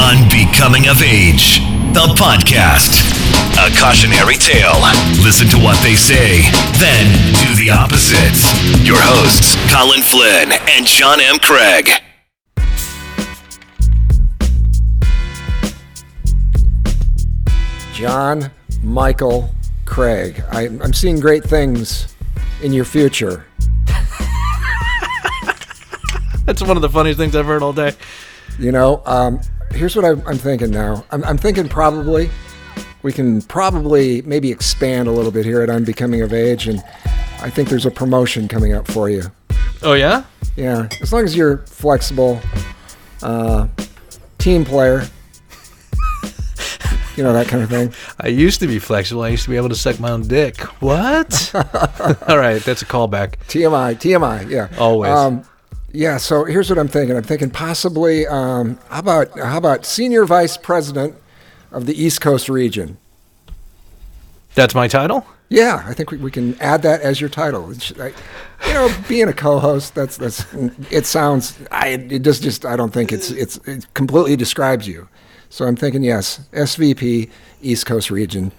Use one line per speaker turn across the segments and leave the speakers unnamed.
Unbecoming of Age, the podcast. A cautionary tale. Listen to what they say, then do the opposite. Your hosts, Colin Flynn and John M. Craig.
John Michael Craig. I, I'm seeing great things in your future.
That's one of the funniest things I've heard all day.
You know, um, here's what I'm, I'm thinking now. I'm, I'm thinking probably we can probably maybe expand a little bit here at Unbecoming of Age, and I think there's a promotion coming up for you.
Oh yeah?
Yeah, as long as you're flexible, uh, team player, you know that kind of thing.
I used to be flexible. I used to be able to suck my own dick. What? all right, that's a callback.
TMI, TMI, yeah.
Always.
Um, yeah. So here's what I'm thinking. I'm thinking possibly um, how about how about senior vice president of the East Coast region?
That's my title?
Yeah, I think we, we can add that as your title. I, you know, being a co-host, that's that's it sounds. I it just just I don't think it's it's it completely describes you. So I'm thinking yes, SVP East Coast region.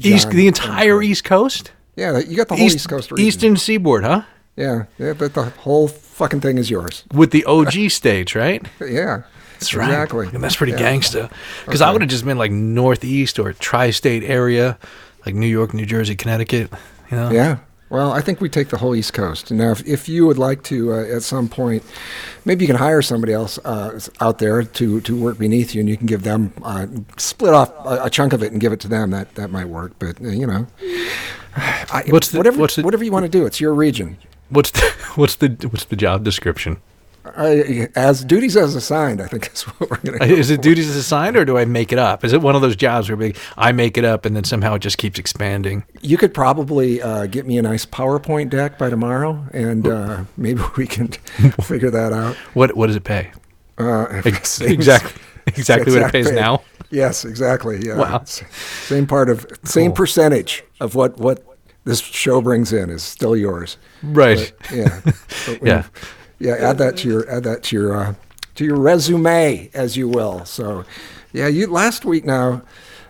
East the entire East Coast?
Yeah, you got the whole East, Coast region.
Eastern Seaboard, huh?
Yeah, yeah, but the whole fucking thing is yours.
With the OG stage, right?
Yeah,
That's right.
Exactly.
And that's pretty
Yeah.
gangsta. Because I would have just been like Northeast or tri-state area, like New York, New Jersey, Connecticut. You know?
Yeah. Well, I think we take the whole East Coast. Now, if, if you would like to, uh, at some point, maybe you can hire somebody else uh, out there to, to work beneath you, and you can give them uh, split off a, a chunk of it and give it to them. That that might work. But uh, you know, I,
What's the-
whatever
what's the-
whatever you want to do. It's your region.
What's the what's the what's the job description?
I, as duties as assigned, I think is what we're going to.
Is it duties as assigned or do I make it up? Is it one of those jobs where I make it up and then somehow it just keeps expanding?
You could probably uh, get me a nice PowerPoint deck by tomorrow, and uh, maybe we can figure that out.
What what does it pay?
Uh,
Ex-
same-
exactly exactly what it pays
pay.
now.
Yes, exactly. Yeah.
Wow.
Same part of same
Cool.
percentage of what what this show brings in is still yours.
Right.
But, yeah. But
Yeah.
Yeah. Add that to your add that to your uh, to your resume, as you will. So, yeah. You last week now.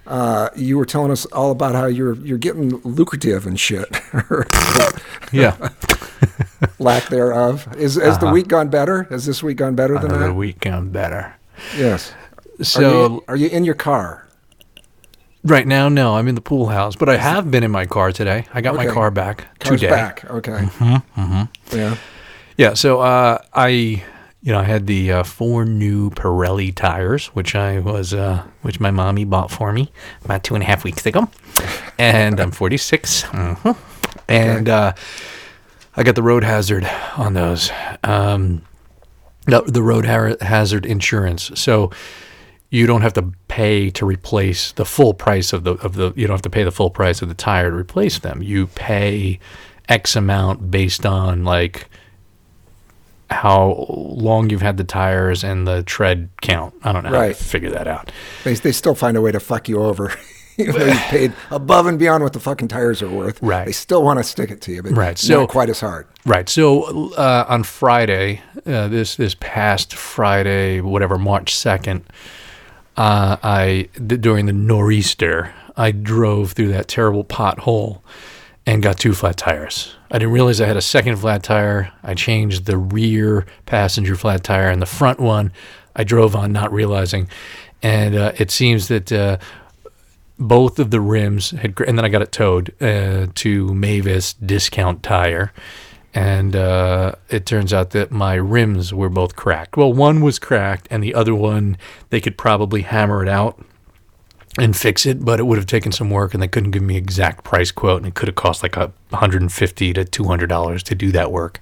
Uh, you were telling us all about how you're you're getting lucrative and shit,
Yeah.
lack thereof. Is has the
Uh-huh.
week gone better? Has this week gone better than
Another
that?
week gone better.
Yes. Are
So
you, are you in your car?
Right now, no, I'm in the pool house, but I have been in my car today. I got my car back
Car's
today.
back. Okay. Mm-hmm, Yeah.
Yeah, so uh, I, you know, I had the uh, four new Pirelli tires, which I was, uh, which my mommy bought for me about two and a half weeks ago, and I'm 46, hmm and uh, I got the road hazard on those, um, the, the road ha- hazard insurance. So you don't have to pay to replace the full price of the of the you don't have to pay the full price of the tire to replace them. You pay X amount based on like how long you've had the tires and the tread count. I don't know how to figure that out.
They, they still find a way to fuck you over. You paid above and beyond what the fucking tires are worth.
Right.
They still want to stick it to you, but
Right, so-
not quite as hard.
Right. So uh, on Friday, uh, this this past Friday, whatever March second, uh, I th- during the nor'easter, I drove through that terrible pothole and got two flat tires. I didn't realize I had a second flat tire. I changed the rear passenger flat tire and the front one. I drove on not realizing, and uh, it seems that. Uh, both of the rims had, and then I got it towed uh, to Mavis Discount Tire, and uh, it turns out that my rims were both cracked. Well, one was cracked, and the other one they could probably hammer it out and fix it, but it would have taken some work, and they couldn't give me exact price quote, and it could have cost like a 150 to 200 dollars to do that work.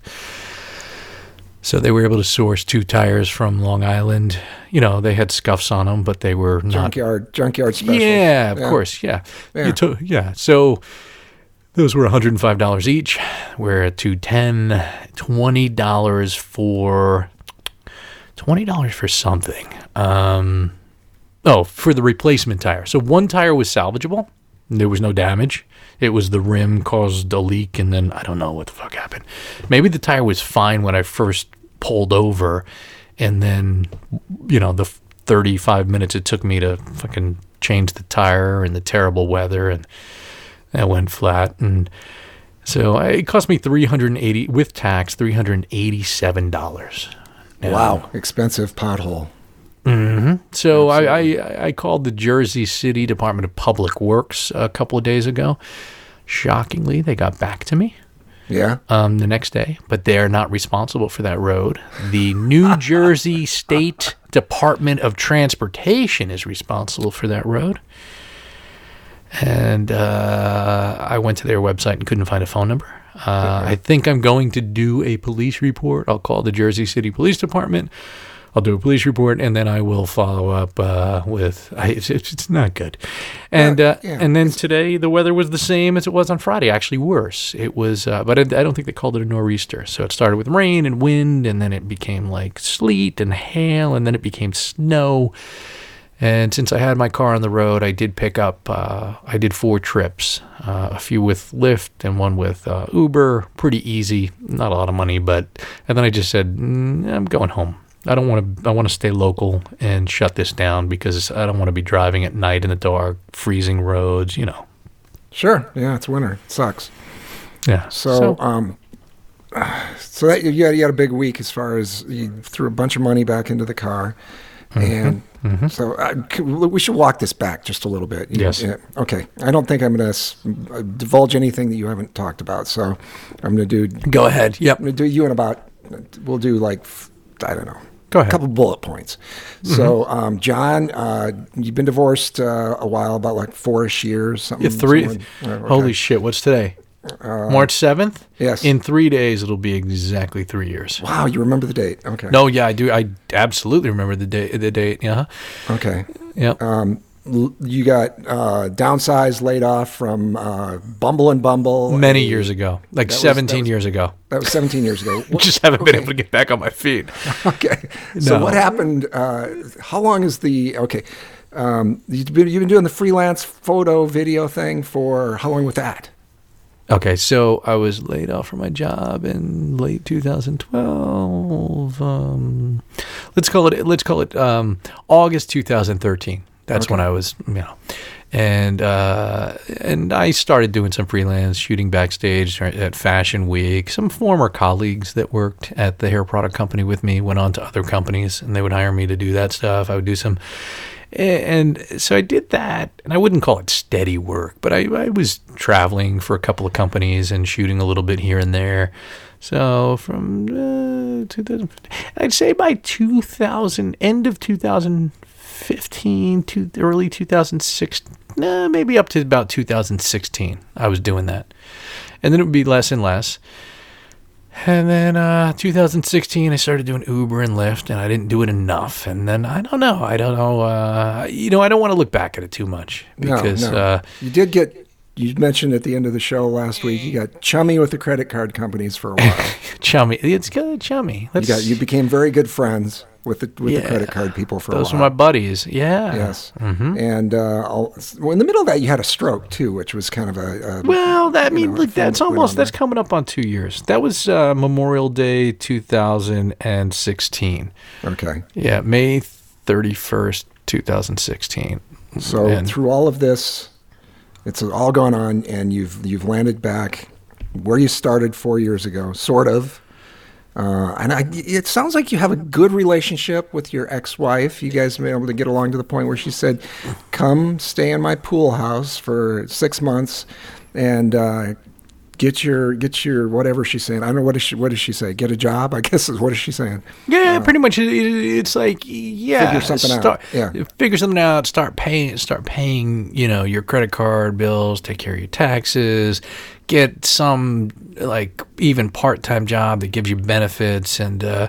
So they were able to source two tires from Long Island. You know, they had scuffs on them, but they were not
Junkyard, junkyard special.
yeah, of course. Yeah.
Yeah.
To- yeah. So those were $105 each. We're at 210 $20 for $20 for something. Um oh, for the replacement tire. So one tire was salvageable. There was no damage. It was the rim caused a leak and then I don't know what the fuck happened. Maybe the tire was fine when I first pulled over and then you know the 35 minutes it took me to fucking change the tire and the terrible weather and that went flat and so it cost me 380 with tax $387 Now,
Wow, expensive pothole.
so I, I I called the Jersey City Department of Public Works a couple of days ago. Shockingly, they got back to me
Yeah.
um, the next day, but they're not responsible for that road. The New Jersey State Department of Transportation is responsible for that road. And uh, I went to their website and couldn't find a phone number. Uh, I think I'm going to do a police report. I'll call the Jersey City Police Department. I'll do a police report, and then I will follow up uh, with. I, it's, it's not good, and
Yeah,
uh,
yeah.
and then today the weather was the same as it was on Friday. Actually, worse. It was, uh, but I, I don't think they called it a nor'easter. So it started with rain and wind, and then it became like sleet and hail, and then it became snow. And since I had my car on the road, I did pick up. Uh, I did four trips, uh, a few with Lyft and one with uh, Uber. Pretty easy, not a lot of money, but. And then I just said, mm, I'm going home. I don't want to. I want to stay local and shut this down because I don't want to be driving at night in the dark, freezing roads. You know.
Sure. Yeah, it's winter. It sucks.
Yeah.
So, um, so that you had, you had a big week as far as you threw a bunch of money back into the car,
Mm-hmm.
and so uh, c- we should walk this back just a little bit.
Yes.
yeah, okay. I don't think I'm going to divulge anything that you haven't talked about. So I'm going to do.
go ahead. Yep.
I'm going to do you in about. We'll do like I don't know.
Go ahead.
A couple bullet points. So, um, John, uh, you've been divorced uh, a while, about like four-ish years, something.
Yeah, three.
somewhere- uh, okay.
Holy shit! What's today? March seventh.
yes.
In three days, it'll be exactly three years.
Wow, you remember the date? Okay.
No, yeah, I do. I absolutely remember the date. The date. Yeah.
Okay.
Yeah.
Um, you got uh, downsized, laid off from uh, Bumble and Bumble.
Many years ago, like 17
was-
years ago.
That was 17 years ago.
Just haven't been able to get back on my feet.
Okay. So
No.
what happened? Uh, how long is the okay? Um, you've been you've been doing the freelance photo video thing for how long with that?
Okay, so I was laid off from my job in late 2012. Um, let's call it. Let's call it um, August 2013. That's when I was, you know, and uh, and I started doing some freelance shooting backstage at Fashion Week. Some former colleagues that worked at the hair product company with me went on to other companies, and they would hire me to do that stuff. I would do some and so I did that, and I wouldn't call it steady work, but I, I was traveling for a couple of companies and shooting a little bit here and there. So from uh, 2015, I'd say by 2000, end of 2015 to early 2006, nah, maybe up to about 2016, I was doing that. And then it would be less and less. And then uh, 2016, I started doing Uber and Lyft, and I didn't do it enough. And then I don't know. I don't know. Uh, you know, I don't want to look back at it too much because
no, no.
Uh,
you did get. You mentioned at the end of the show last week you got chummy with the credit card companies for a while.
chummy. It's good, chummy. Let's,
got you became very good friends with the with the credit card people for
those
a
are
while.
my buddies. Yeah.
Yes,
Mm-hmm.
and uh, well, in the middle of that, you had a stroke too, which was kind of a, a
Well, that I mean,
know,
look, that's almost that's
there.
coming up on two years. That was uh, Memorial Day 2016.
okay.
Yeah, May 31st, 2016.
So
And-
through all of this, it's all gone on, and you've you've landed back where you started four years ago, sort of. Uh, and I, it sounds like you have a good relationship with your ex-wife. You guys been able to get along to the point where she said, "Come stay in my pool house for six months, and uh, get your get your whatever she's saying. I don't know what is she what does she say? Get a job? I guess is what is she saying?
Yeah, pretty much. It, it- it's like yeah,
Figure something out.
start,
Yeah.
figure something out. Start paying. Start paying. You know your credit card bills. Take care of your taxes. Get some like even part time job that gives you benefits and. uh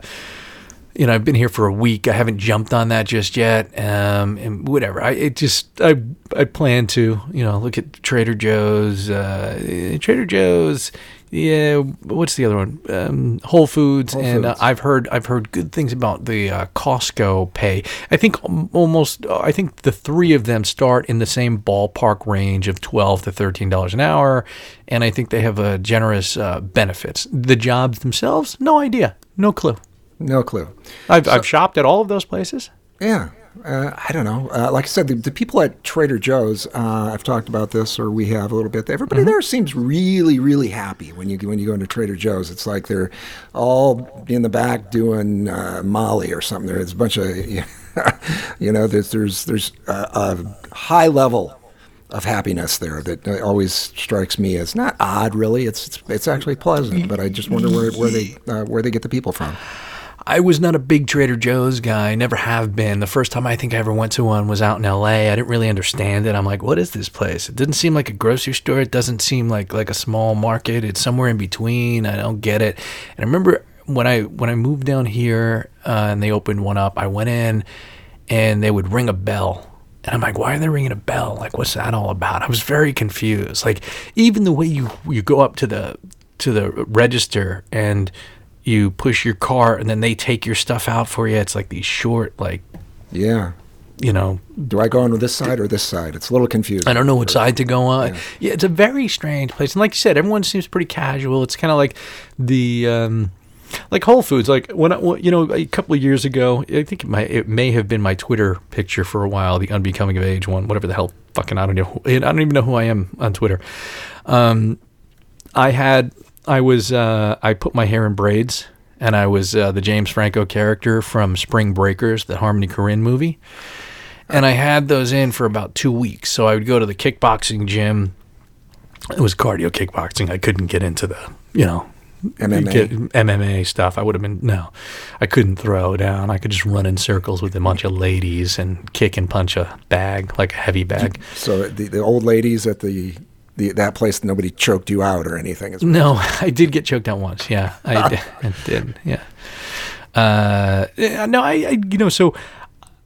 you know, I've been here for a week. I haven't jumped on that just yet. Um, and whatever. I it just I I plan to you know look at Trader Joe's. Uh, Trader Joe's. Yeah. What's the other one? Um, Whole Foods.
Whole
and Uh, I've heard I've heard good things about the uh, Costco pay. I think almost I think the three of them start in the same ballpark range of twelve to thirteen dollars an hour, and I think they have uh, generous uh, benefits. The jobs themselves, no idea, no clue.
No clue.
I've, I've shopped at all of those places.
Yeah. Uh, I don't know. Uh, like I said, the, the people at Trader Joe's, uh, I've talked about this, or we have a little bit. Everybody
Mm-hmm.
there seems really, really happy when you when you go into Trader Joe's. It's like they're all in the back doing uh, Molly or something. There's a bunch of, you know, there's there's there's a, a high level of happiness there that always strikes me as not odd, really. It's it's, it's actually pleasant, but I just wonder where, where they uh, where they get the people from.
I was not a big Trader Joe's guy. Never have been. The first time I think I ever went to one was out in L.A. I didn't really understand it. I'm like, what is this place? It didn't seem like a grocery store. It doesn't seem like like a small market. It's somewhere in between. I don't get it. And I remember when I when I moved down here uh, and they opened one up, I went in and they would ring a bell. And I'm like, why are they ringing a bell? Like, what's that all about? I was very confused. Like, even the way you you go up to the to the register and you push your car and then they take your stuff out for you. It's like these short, like
Yeah.
you know,
Do I go on this side or this side? It's a little confusing.
I don't know what side to go on. Yeah. it's a very strange place. And like you said, everyone seems pretty casual. It's kind of like the um, like Whole Foods. Like when I, you know a couple of years ago, I think it, might, it may have been my Twitter picture for a while, the unbecoming of age one, whatever the hell. Fucking I don't know. I don't even know who I am on Twitter. Um, I had I was uh, I put my hair in braids. And I was uh, the James Franco character from Spring Breakers, the Harmony Korine movie and I had those in for about two weeks. So I would go to the kickboxing gym. It was cardio kickboxing. I couldn't get into the, you know,
MMA.
MMA stuff. I would have been no, I couldn't throw down. I could just run in circles with a bunch of ladies and kick and punch a bag like a heavy bag.
So the, the old ladies at the, the that place, nobody choked you out or anything.
No, I did get choked out once. Yeah, I did. I did. Yeah. Uh, no, I, I, you know, so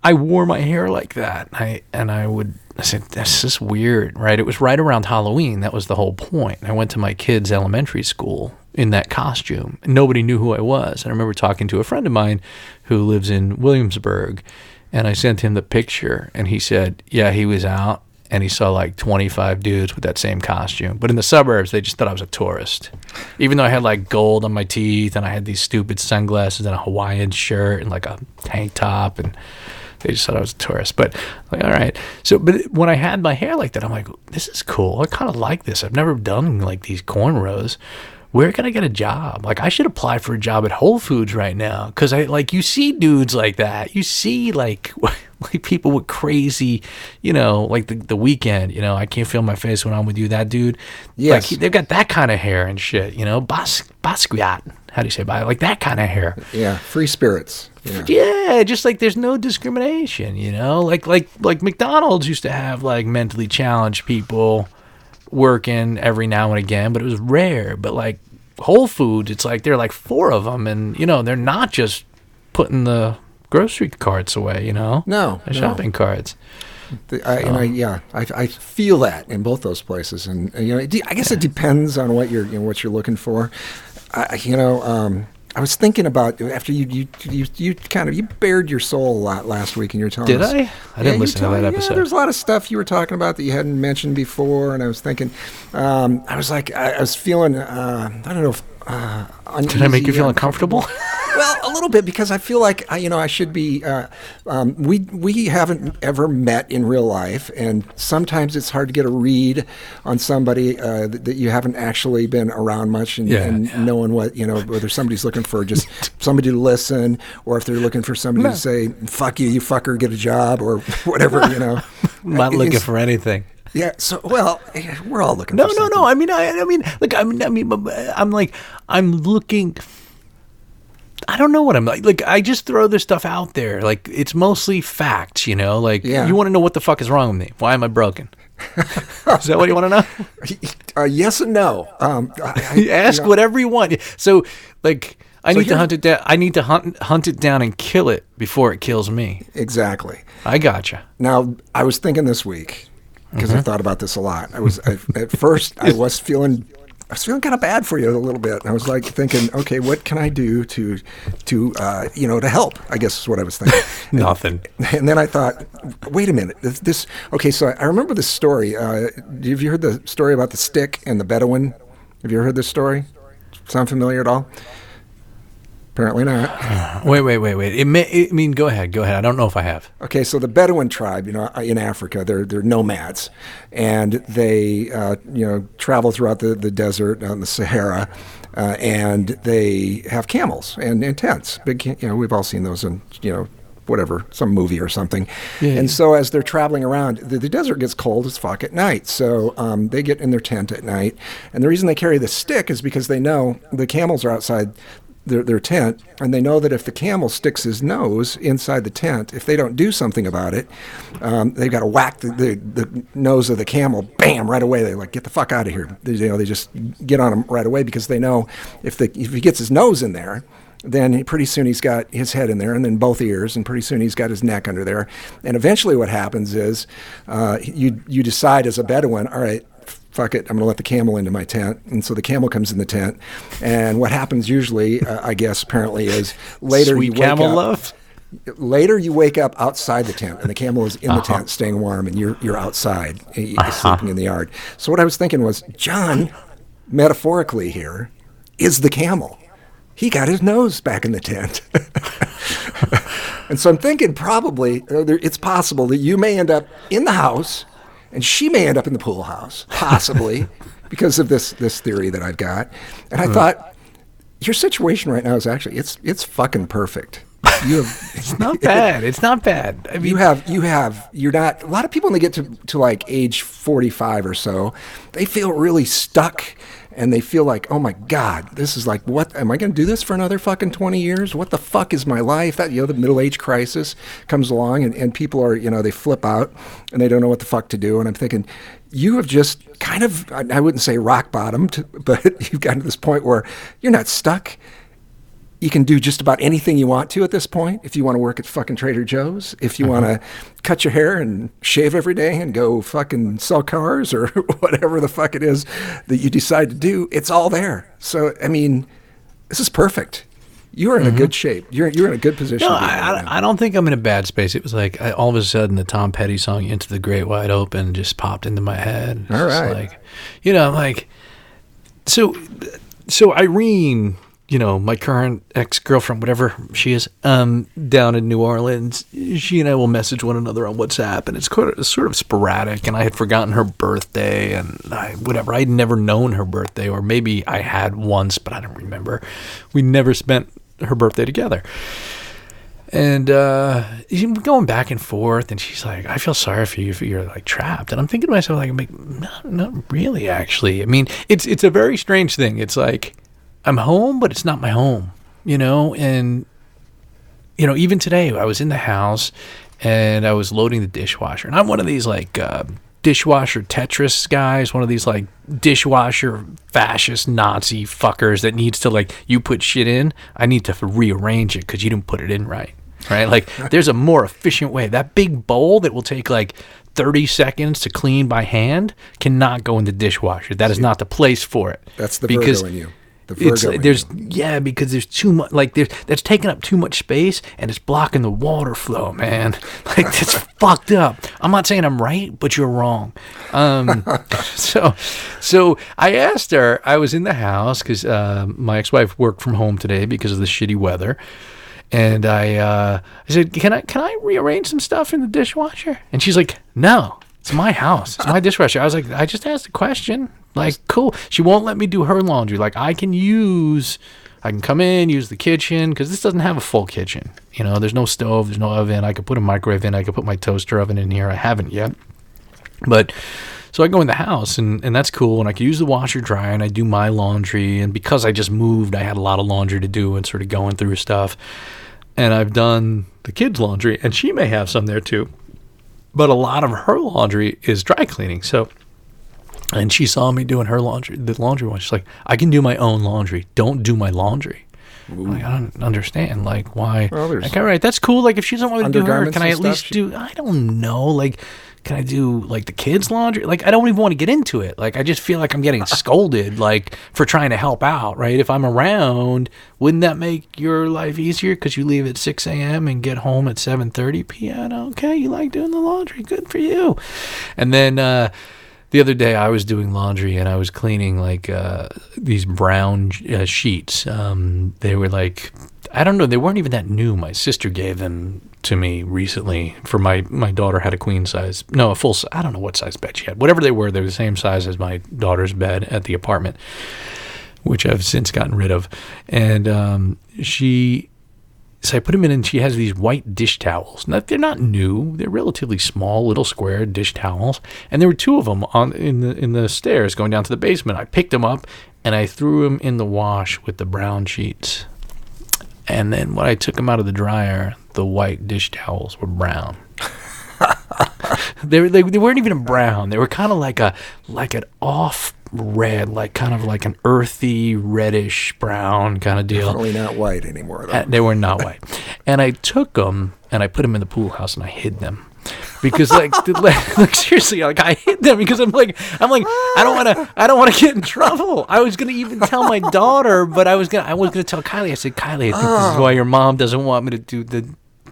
I wore my hair like that. I and I would. I said, "This is weird, right?" It was right around Halloween. That was the whole point. I went to my kids' elementary school in that costume. Nobody knew who I was. And I remember talking to a friend of mine who lives in Williamsburg, and I sent him the picture, and he said, "Yeah, he was out." And he saw like 25 dudes with that same costume. But in the suburbs, they just thought I was a tourist. Even though I had like gold on my teeth and I had these stupid sunglasses and a Hawaiian shirt and like a tank top and they just thought I was a tourist. But like, all right. So, but when I had my hair like that, I'm like, this is cool. I kind of like this. I've never done like these cornrows. Where can I get a job? Like, I should apply for a job at Whole Foods right now because I like you see dudes like that. You see like like people with crazy, you know, like the the Weeknd. You know, I can't feel my face when I'm with you. That dude,
Yes.
like he, they've got that kind of hair and shit. You know, Bas Basquiat. How do you say by like that kind of hair?
Yeah, free spirits. Yeah.
Yeah, just like there's no discrimination, you know? Like like like McDonald's used to have like mentally challenged people working every now and again, but it was rare. But like Whole Foods, it's like there are like four of them and you know, they're not just putting the grocery carts away, you know?
No, no.
shopping carts.
The- I, and I, yeah, I, I feel that in both those places, and, and, you know, I guess it depends on what you're, you know, what you're looking for. I, you know, um, I was thinking about after you, you, you, you kind of you bared your soul a lot last week, and you're telling
Did
us.
I? I didn't
you
listen to
told-
that
yeah,
episode.
there's a lot of stuff you were talking about that you hadn't mentioned before, and I was thinking, um, I was like, I, I was feeling, uh, I don't know, if, uh,
Did I make you feel uncomfortable?
well, a little bit because I feel like I, you know I should be. Uh, um, we we haven't ever met in real life, and sometimes it's hard to get a read on somebody uh, that, that you haven't actually been around much, and,
Yeah,
and
yeah.
knowing what you know whether somebody's looking for just somebody to listen, or if they're looking for somebody to say "fuck you, you fucker, get a job," or whatever you know.
Not looking
It's-
for anything.
Yeah. So well, we're all looking.
No,
for
no,
something.
no. I mean, I, I mean, like, I mean, I mean, I'm like, I'm looking. I don't know what I'm like. Like, I just throw this stuff out there. Like, it's mostly facts, you know. Like,
Yeah.
you want to know what the fuck is wrong with me? Why am I broken? is that what you want to know?
Uh, yes and no. Um, I, I, you
Ask
know,
whatever you want. So, like, I
So
need to hunt it down. I need to hunt hunt it down and kill it before it kills me.
Exactly.
I gotcha.
Now, I was thinking this week because
Mm-hmm.
I thought about this a lot. I was I, at first I was feeling I was feeling kind of bad for you a little bit. I was like thinking, okay, what can I do to to uh, you know to help? I guess is what I was thinking.
Nothing.
And then I thought, wait a minute, this, this okay. So I remember this story. Uh, have you heard the story about the stick and the Bedouin? Have you ever heard this story? Sound familiar at all? Apparently not.
Wait, wait, wait, wait. It may. I mean, go ahead. Go ahead. I don't know if I have.
Okay, so the Bedouin tribe, you know, in Africa, they're they're nomads, and they uh, you know travel throughout the, the desert on the Sahara, uh, and they have camels and, and tents. Big, you know, we've all seen those in you know whatever some movie or something.
Yeah.
And so as they're traveling around, the, the desert gets cold as fuck at night. So um, they get in their tent at night, and the reason they carry the stick is because they know the camels are outside their, their tent, and they know that if the camel sticks his nose inside the tent, if they don't do something about it, um, they've got to whack the, the, the nose of the camel, bam, right away. They're like, get the fuck out of here. They, you know, they just get on him right away because they know if the if he gets his nose in there, then he- pretty soon he's got his head in there and then both ears and pretty soon he's got his neck under there and eventually what happens is uh, you you decide as a bedouin all right fuck it i'm going to let the camel into my tent. And so the camel comes in the tent and what happens usually uh, i guess apparently is later
Sweet
you wake
camel
up,
love.
later you wake up outside the tent and the camel is in the tent staying warm and you're you're outside uh, sleeping in the yard. So what i was thinking was john metaphorically here is the camel. He got his nose back in the tent. And so i'm thinking probably uh, it's possible that you may end up in the house and she may end up in the pool house possibly because of this this theory that i've got and i mm. thought your situation right now is actually it's it's fucking perfect you have
It's not bad. It's not bad. I mean,
you have you have you're not a lot of people when they get to, to like age 45 or so they feel really stuck and they feel like oh my god this is like what am i going to do this for another fucking 20 years? What the fuck is my life? That you know the middle age crisis comes along and, and people are you know they flip out and they don't know what the fuck to do. And i'm thinking you have just kind of i wouldn't say rock bottomed but you've gotten to this point where you're not stuck you can do just about anything you want to at this point. If you want to work at fucking Trader Joe's, if you uh-huh. want to cut your hair and shave every day and go fucking sell cars or whatever the fuck it is that you decide to do, it's all there. So, I mean, this is perfect. You are in a mm-hmm. good shape. You're you're in a good position.
no,
to be in
I,
right.
I, don't think I'm in a bad space. It was like I, all of a sudden the Tom Petty song "Into the Great Wide Open" just popped into my head.
All right.
like you know, like so. So Irene, you know, my current ex girlfriend, whatever she is, um, down in New Orleans, she and I will message one another on WhatsApp, and it's sort of, sort of sporadic. And I had forgotten her birthday, and I, whatever. I'd never known her birthday, or maybe I had once, but I don't remember. We never spent her birthday together. And uh, going back and forth, and she's like, "I feel sorry for you if you're like trapped." And I'm thinking to myself, like, like, not, not really, actually. I mean, it's it's a very strange thing. It's like I'm home, but it's not my home, you know. And you know, even today, I was in the house and I was loading the dishwasher, and I'm one of these like uh, dishwasher Tetris guys, one of these like dishwasher fascist Nazi fuckers that needs to like you put shit in, I need to rearrange it because you didn't put it in right. Right, like there's a more efficient way. That big bowl that will take like 30 seconds to clean by hand cannot go in the dishwasher. That is not the place for it.
That's the
because
Virgo in you. The
it's
Virgo in
there's yeah because there's too much like there's that's taking up too much space and it's blocking the water flow man. Like it's fucked up. I'm not saying i'm right but you're wrong. Um so so i asked her i was in the house because uh, my ex-wife worked from home today because of the shitty weather. And i uh i said can i can i rearrange some stuff in the dishwasher? And she's like no it's my house. It's my dishwasher. I was like, I just asked a question. Like, cool. She won't let me do her laundry. Like, I can use, I can come in, use the kitchen, because this doesn't have a full kitchen. You know, there's no stove, there's no oven. I could put a microwave in, I could put my toaster oven in here. I haven't yet. But so I go in the house and, and that's cool. And I can use the washer dryer and I do my laundry. And because I just moved, I had a lot of laundry to do and sort of going through stuff. And I've done the kids' laundry, and she may have some there too but a lot of her laundry is dry cleaning. So, and she saw me doing her laundry, the laundry one. She's like, I can do my own laundry. Don't do my laundry. Like, I don't understand. Like, why?
Well,
like, all right, that's cool. Like, if she doesn't want me to do her, can I at least
she-
do? I don't know. Like, can I do like the kids' laundry? Like, I don't even want to get into it. Like, I just feel like I'm getting scolded, like for trying to help out. Right? If I'm around, wouldn't that make your life easier? Because you leave at 6 a.m. and get home at 7:30 p.m. Okay, you like doing the laundry. Good for you. And then. uh the other day I was doing laundry and I was cleaning like uh, these brown uh, sheets. Um, they were like I don't know. They weren't even that new. My sister gave them to me recently for my my daughter had a queen size, no, a full. I don't know what size bed she had. Whatever they were, they were the same size as my daughter's bed at the apartment, which I've since gotten rid of. And um, she, so I put them in, and she has these white dish towels. Now they're not new; they're relatively small, little square dish towels. And there were two of them on in the in the stairs going down to the basement. I picked them up and I threw them in the wash with the brown sheets. And then when I took them out of the dryer, the white dish towels were brown. they, they, they weren't even brown. They were kind of like a like an off red, like kind of like an earthy reddish brown kind of deal.
Definitely not white anymore, though.
Uh, they were not white. And I took them and I put them in the pool house and I hid them. Because like, the- like, seriously, like I hid them because I'm like I'm like I don't want to I don't want to get in trouble. I was gonna even tell my daughter, but I was gonna I was gonna tell Kylie. I said, Kylie, I think this is oh. why your mom doesn't want me to do the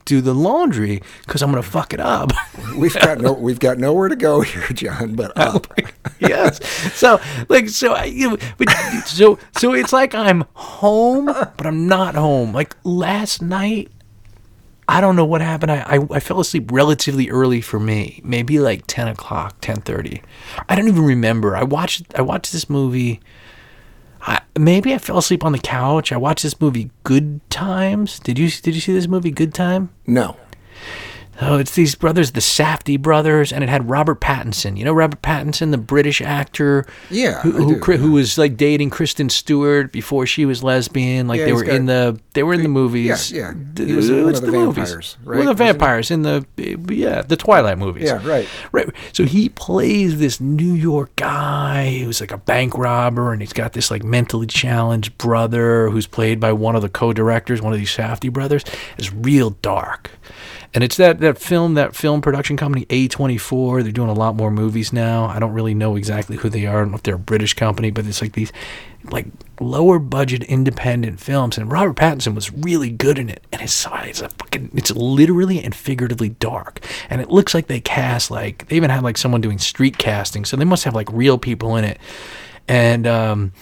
do the laundry because I'm gonna fuck it up.
We've got no, we've got nowhere to go here, John, but oh up.
yes. So like so I you know, but so so it's like I'm home, but I'm not home. Like last night, I don't know what happened. I, I, I fell asleep relatively early for me, maybe like ten o'clock, ten thirty. I don't even remember. I watched I watched this movie. I, maybe I fell asleep on the couch. I watched this movie, Good Times. Did you did you see this movie, Good Time?
No.
Oh, it's these brothers, the Safdie brothers, and it had Robert Pattinson. You know Robert Pattinson, the British actor,
Yeah,
who who,
do,
cri- who was like dating Kristen Stewart before she was lesbian. Like
Yeah,
they were in the they were in the movies.
yeah.
D-
He was in one
it's
of the
movies.
vampires,
One of
right?
the vampires in the yeah the Twilight movies.
Yeah, right.
Right. So he plays this New York guy who's like a bank robber, and he's got this like mentally challenged brother who's played by one of the co-directors, one of these Safdie brothers. It's real dark, and it's that that film that film production company A24. They're doing a lot more movies now. I don't really know exactly who they are. I don't know if they're a British company, but it's like these like lower budget independent films. And Robert Pattinson was really good in it. And it's it's a fucking it's literally and figuratively dark. And it looks like they cast like they even had like someone doing street casting. So they must have like real people in it. And um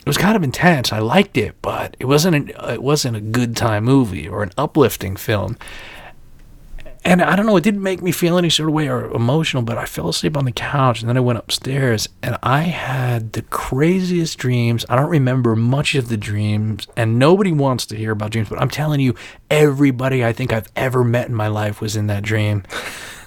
it was kind of intense. I liked it but it wasn't an, it wasn't a good time movie or an uplifting film and I don't know, it didn't make me feel any sort of way or emotional, but I fell asleep on the couch and then I went upstairs and I had the craziest dreams. I don't remember much of the dreams, and nobody wants to hear about dreams, but I'm telling you, everybody I think I've ever met in my life was in that dream.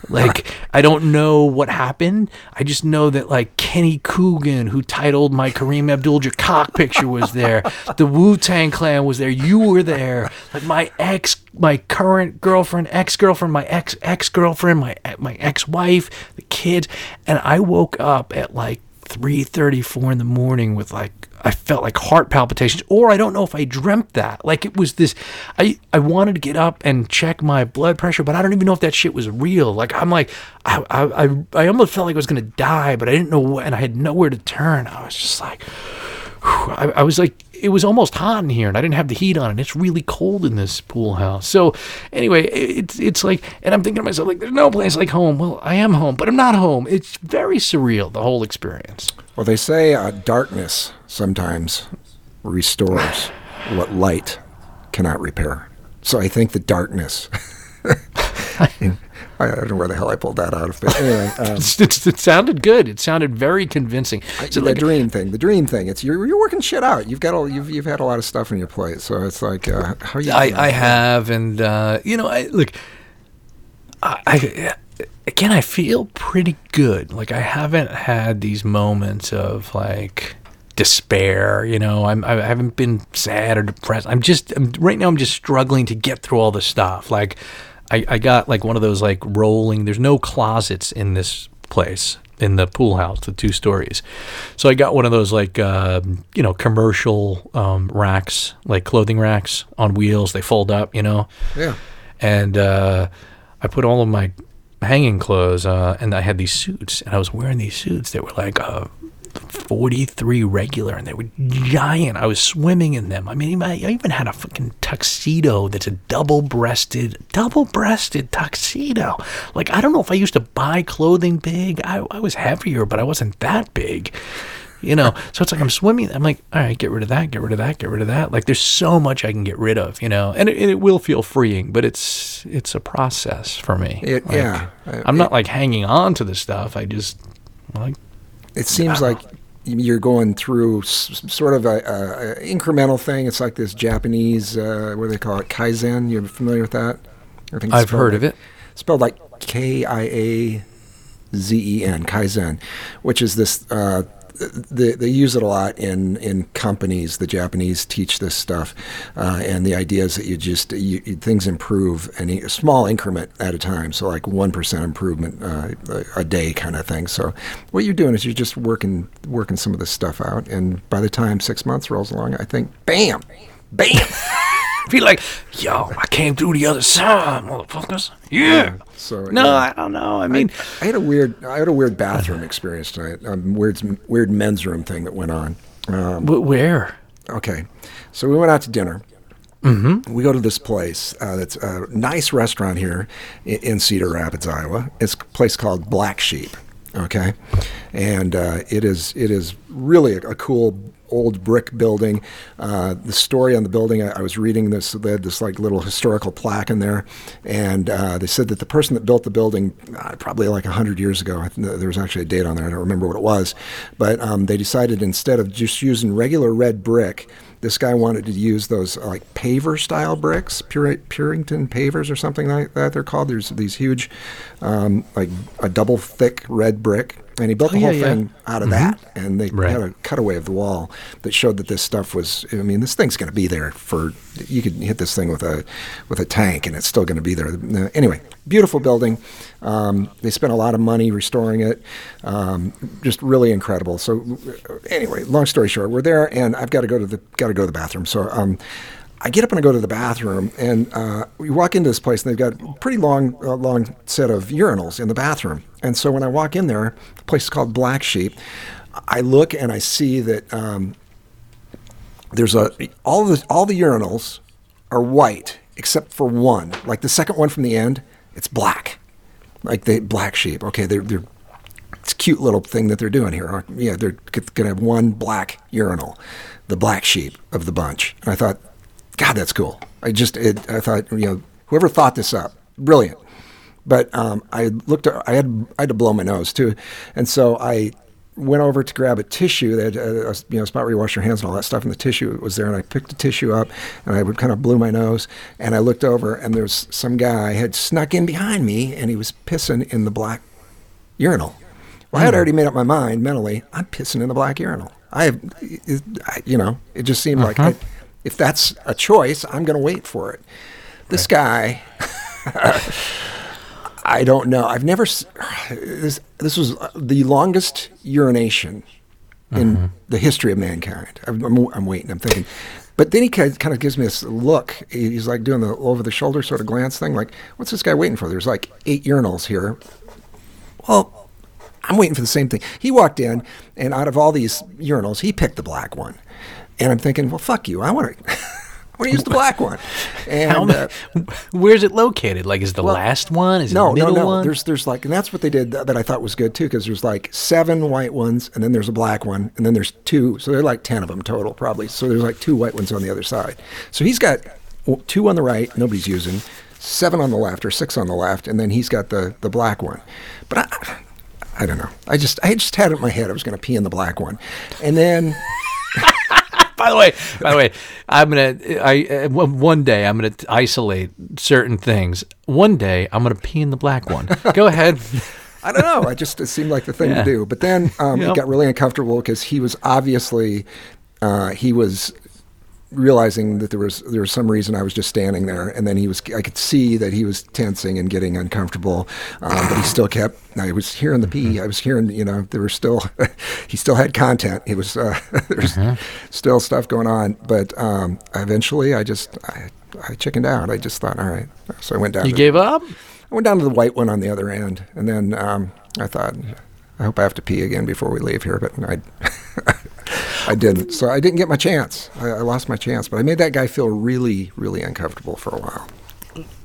Like, I don't know what happened. I just know that, like, Kenny Coogan, who titled my Kareem Abdul Jabbar picture, was there. The Wu Tang Clan was there. You were there. Like, my ex, my current girlfriend, ex girlfriend, my ex ex girlfriend, my my ex wife, the kids. And I woke up at like 3:34 in the morning with like I felt like heart palpitations or I don't know if I dreamt that. Like it was this I I wanted to get up and check my blood pressure but I don't even know if that shit was real. Like I'm like I I I, I almost felt like I was going to die but I didn't know and I had nowhere to turn. I was just like whew, I, I was like it was almost hot in here and I didn't have the heat on and it's really cold in this pool house. So anyway, it- it's it's like and I'm thinking to myself like there's no place like home. Well, I am home, but I'm not home. It's very surreal the whole experience.
Well, they say uh, darkness sometimes restores what light cannot repair. So I think the darkness. I don't know where the hell I pulled that out of, but anyway, um,
It's, it's, it sounded good. It sounded very convincing. So
the
like,
dream thing, the dream thing. It's you're, you're working shit out. You've got all you've you've had a lot of stuff on your plate, so it's like uh, how are you?
I, I have, and uh, you know, I look. I, I again, I feel pretty good. Like I haven't had these moments of like despair. You know, I'm I haven't been sad or depressed. I'm just I'm, right now. I'm just struggling to get through all the stuff. Like I, I got like one of those like rolling. There's no closets in this place in the pool house, the two stories. So I got one of those like uh, you know commercial um, racks, like clothing racks on wheels. They fold up, you know
Yeah.
and uh, I put all of my hanging clothes, uh, and I had these suits, and I was wearing these suits that were like uh, 43 regular, and they were giant. I was swimming in them. I mean, I even had a fucking tuxedo that's a double-breasted, double-breasted tuxedo. Like, I don't know if I used to buy clothing big. I, I was heavier, but I wasn't that big. You know, so it's like I'm swimming. I'm like, all right, get rid of that, get rid of that, get rid of that. Like there's so much I can get rid of, you know, and it, it will feel freeing, but it's it's a process for me.
It-
Like,
yeah.
I'm not like hanging on to the stuff. I just like
It seems like you're going through s- sort of a, a, a incremental thing. It's like this Japanese, uh, what do they call it, kaizen. You're familiar with that? I think
I've heard
like-
of it.
Spelled like K I A Z E N, kaizen, which is this. Uh, they, they use it a lot in, in companies. The Japanese teach this stuff, uh, and the idea is that you just you, things improve in a small increment at a time. So like one percent improvement uh, a, a day, kind of thing. So what you're doing is you're just working working some of this stuff out, and by the time six months rolls along, I think, bam, bam.
be like, yo, I came through the other side, motherfuckers. Yeah.
So
No,
yeah.
I don't know. I mean,
I had a weird I had a weird bathroom experience tonight. Um, weird weird men's room thing that went on. Um,
where?
okay, so we went out to dinner. Mm-hmm. We go to this place uh, that's a nice restaurant here in, in Cedar Rapids, Iowa. It's a place called Black Sheep. Okay, and uh, it is it is really a, a cool old brick building. Uh, the story on the building, I, I was reading this. They had this like little historical plaque in there, and uh, they said that the person that built the building, uh, probably like hundred years ago, there was actually a date on there. I don't remember what it was, but um, they decided instead of just using regular red brick. This guy wanted to use those uh, like paver style bricks, Pur- Purington pavers or something like that. They're called. There's these huge, um, like a double thick red brick, and he built the
Oh, yeah,
whole
yeah.
thing out of that. And they
Right.
had a cutaway of the wall that showed that this stuff was. I mean, this thing's going to be there for. You could hit this thing with a with a tank, and it's still going to be there. Anyway, beautiful building. Um, they spent a lot of money restoring it. Um, just really incredible. So, anyway, long story short, we're there, and I've got to go to the got to go to the bathroom. So. Um, I get up and I go to the bathroom, and uh, we walk into this place, and they've got a pretty long, uh, long set of urinals in the bathroom. And so when I walk in there, the place is called Black Sheep. I look and I see that um, there's a all the all the urinals are white except for one. Like the second one from the end, it's black. Like the black sheep. Okay, they're they're it's a cute little thing that they're doing here. Yeah, they're going to have one black urinal, the black sheep of the bunch. And I thought, God, that's cool. I just, it, I thought, you know, whoever thought this up, brilliant. But um, I looked, I had, I had to blow my nose too, and so I went over to grab a tissue that uh, you know spot where you wash your hands and all that stuff, and the tissue was there, and I picked the tissue up, and I would kind of blew my nose, and I looked over, and there's some guy had snuck in behind me, and he was pissing in the black urinal. Well, I had already made up my mind mentally. I'm pissing in the black urinal. I have, it, I, you know, it just seemed like I, if that's a choice, I'm going to wait for it. This guy, I don't know. I've never. This this was uh, the longest urination in mm-hmm. the history of mankind. I'm, I'm, I'm waiting. I'm thinking. But then he kind of gives me this look. He's like doing the over the shoulder sort of glance thing. Like, what's this guy waiting for? There's like eight urinals here. Well, I'm waiting for the same thing. He walked in, and out of all these urinals, he picked the black one. And I'm thinking, well, fuck you. I want to. I want to use the black one. And
How
uh,
where's it located? Like, is the last one? Is
no,
it the
no,
middle
no.
one?
There's, there's like, and that's what they did that, that I thought was good too, because there's like seven white ones, and then there's a black one, and then there's two. So there are like ten of them total, probably. So there's like two white ones on the other side. So he's got two on the right, nobody's using, seven on the left, or six on the left, and then he's got the the black one. But I, I don't know. I just, I just had it in my head I was going to pee in the black one, and then.
By the way, by the way, I'm gonna. I uh, one one day I'm gonna isolate certain things. One day I'm gonna pee in the black one. Go ahead.
I don't know. I just it seemed like the thing
Yeah.
to do. But then um,
Yep.
it got really uncomfortable because he was obviously uh, he was realizing that there was there was some reason I was just standing there, and then he was I could see that he was tensing and getting uncomfortable, um, but he still kept. I was hearing the pee. I was hearing you know there was still he still had content. He was uh, there was still stuff going on, but um, eventually I just I, I chickened out. I just thought, all right. So I went down.
You
to-
gave up?
I went down to the white one on the other end, and then um, I thought, I hope I have to pee again before we leave here, but I, I didn't. So I didn't get my chance. I, I lost my chance, but I made that guy feel really, really uncomfortable for a while.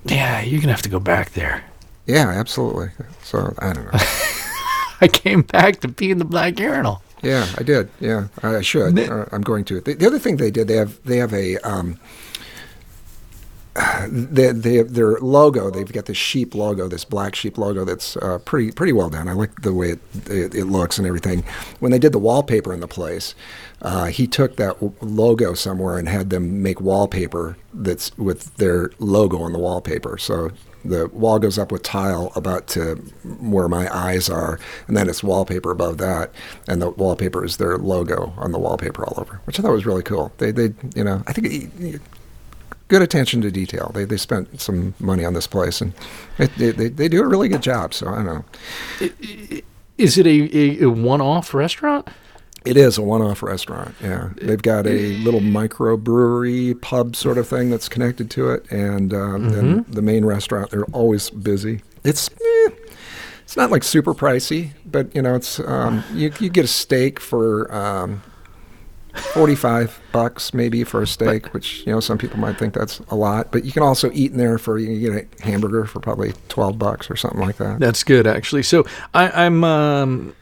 Yeah, you're gonna have to go back there.
Yeah, absolutely. So I don't know.
I came back to pee in the black urinal.
Yeah, I did. Yeah, I, should. Uh, I'm going to. The, the other thing they did, they have they have a um, they, they have their logo. They've got this sheep logo, this black sheep logo that's uh, pretty pretty well done. I like the way it, it, it looks and everything. When they did the wallpaper in the place, uh, he took that logo somewhere and had them make wallpaper that's with their logo on the wallpaper. So the wall goes up with tile about to where my eyes are, and then it's wallpaper above that, and the wallpaper is their logo on the wallpaper all over, which I thought was really cool. They, they, you know, I think it, good attention to detail. They, they spent some money on this place, and they, they, they do a really good job. So I don't know.
Is it a, a, a one-off restaurant?
It is a one-off restaurant. Yeah, they've got a little microbrewery pub sort of thing that's connected to it, and um, then the main restaurant. They're always busy. It's eh, it's not like super pricey, but you know, it's um, you you get a steak for um, forty-five bucks maybe for a steak, which you know some people might think that's a lot, but you can also eat in there for you get a hamburger for probably twelve bucks or something like that.
That's good, actually. So I, I'm.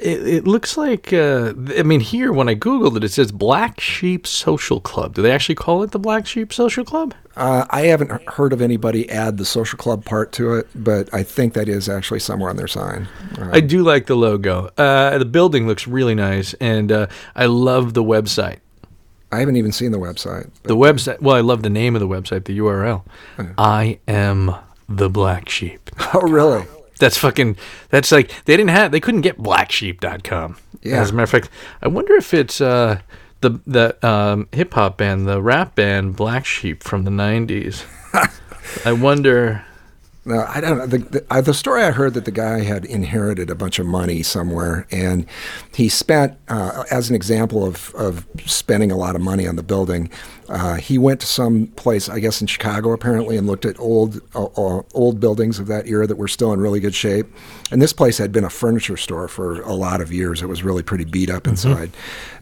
It, it looks like. Uh, I mean, here when I googled it, it says Black Sheep Social Club. Do they actually call it the Black Sheep Social Club?
Uh, I haven't heard of anybody add the social club part to it, but I think that is actually somewhere on their sign. Uh,
I do like the logo. Uh, the building looks really nice, and uh, I love the website.
I haven't even seen the website.
The website. Well, I love the name of the website, the URL. I am the black sheep.
Oh, really?
That's fucking. That's like they didn't have. They couldn't get blacksheep.com.
Yeah.
As a matter of fact, I wonder if it's uh, the the um, hip hop band, the rap band Black Sheep from the '90s. I wonder.
No, I don't know. The, the, uh, the story I heard that the guy had inherited a bunch of money somewhere, and he spent, uh, as an example of, of spending a lot of money on the building, uh, he went to some place, I guess in Chicago apparently, and looked at old uh, uh, old buildings of that era that were still in really good shape. And this place had been a furniture store for a lot of years. It was really pretty beat up inside,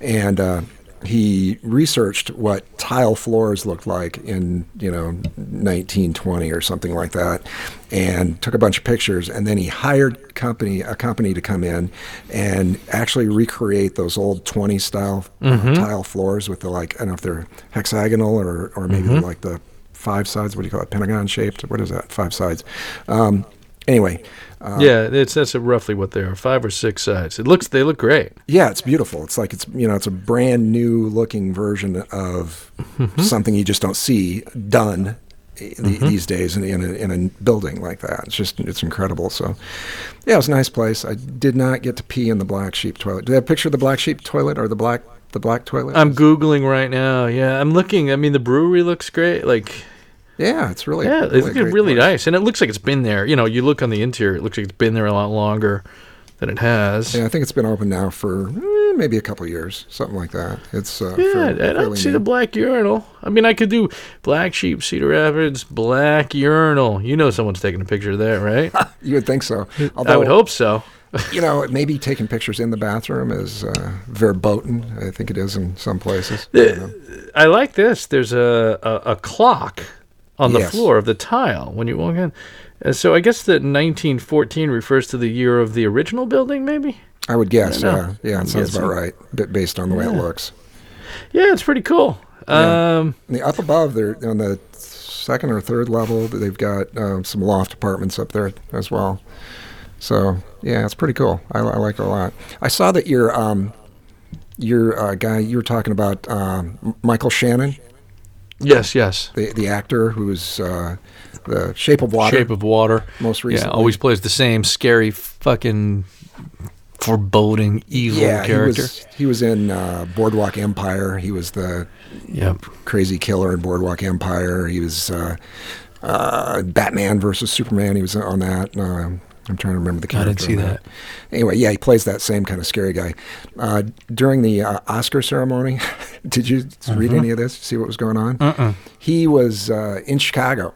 and. He researched what tile floors looked like in you know 1920 or something like that and took a bunch of pictures and then he hired company a company to come in and actually recreate those old 20 style uh, tile floors with the like I don't know if they're hexagonal or or maybe they're like the five sides what do you call it pentagon shaped? What is that five sides? Um, anyway uh,
yeah, it's that's roughly what they are. Five or six sides. It looks. They look great.
Yeah, it's beautiful. It's like it's you know it's a brand new looking version of something you just don't see done the, these days in, in, a, in a building like that. It's just it's incredible. So yeah, it was a nice place. I did not get to pee in the black sheep toilet. Do they have a picture of the black sheep toilet or the black the black toilet?
I'm googling right now. Yeah, I'm looking. I mean, the brewery looks great. Like,
yeah, it's really
yeah,
really
it's really
place.
nice, and it looks like it's been there. You know, you look on the interior, it looks like it's been there a lot longer than it has.
Yeah, I think it's been open now for eh, maybe a couple years, something like that. It's uh,
Yeah, I don't see
new.
the black urinal. I mean, I could do Black Sheep, Cedar Rapids, black urinal. You know, someone's taking a picture of that, right?
You would think so.
I would hope so.
you know, maybe taking pictures in the bathroom is uh, verboten. I think it is in some places. Yeah.
I like this. There's a, a, a clock on the
Yes.
floor of the tile when you walk in. Uh, so I guess that 1914 refers to the year of the original building, maybe?
I would guess.
I.
Yeah, yeah, it sounds about right, based on the way it looks.
Yeah, it's pretty cool.
Yeah.
Um,
the up above, there on the second or third level, they've got um, some loft apartments up there as well. So yeah, it's pretty cool. I, I like it a lot. I saw that your um, your uh, guy you were talking about um, Michael Shannon,
yes, yes.
the the actor who's uh, the Shape of Water.
Shape of Water.
most
Yeah, always plays the same scary, fucking, foreboding, evil
yeah,
character.
he was he was in uh, Boardwalk Empire. He was the
Yep.
crazy killer in Boardwalk Empire. He was uh, uh, Batman versus Superman. He was on that. I'm trying to remember the character.
I didn't see
on
that.
Anyway, yeah, he plays that same kind of scary guy. Uh, during the uh, Oscar ceremony, did you read
Uh-huh.
any of this? See what was going on? Uh-uh. He was uh, in Chicago,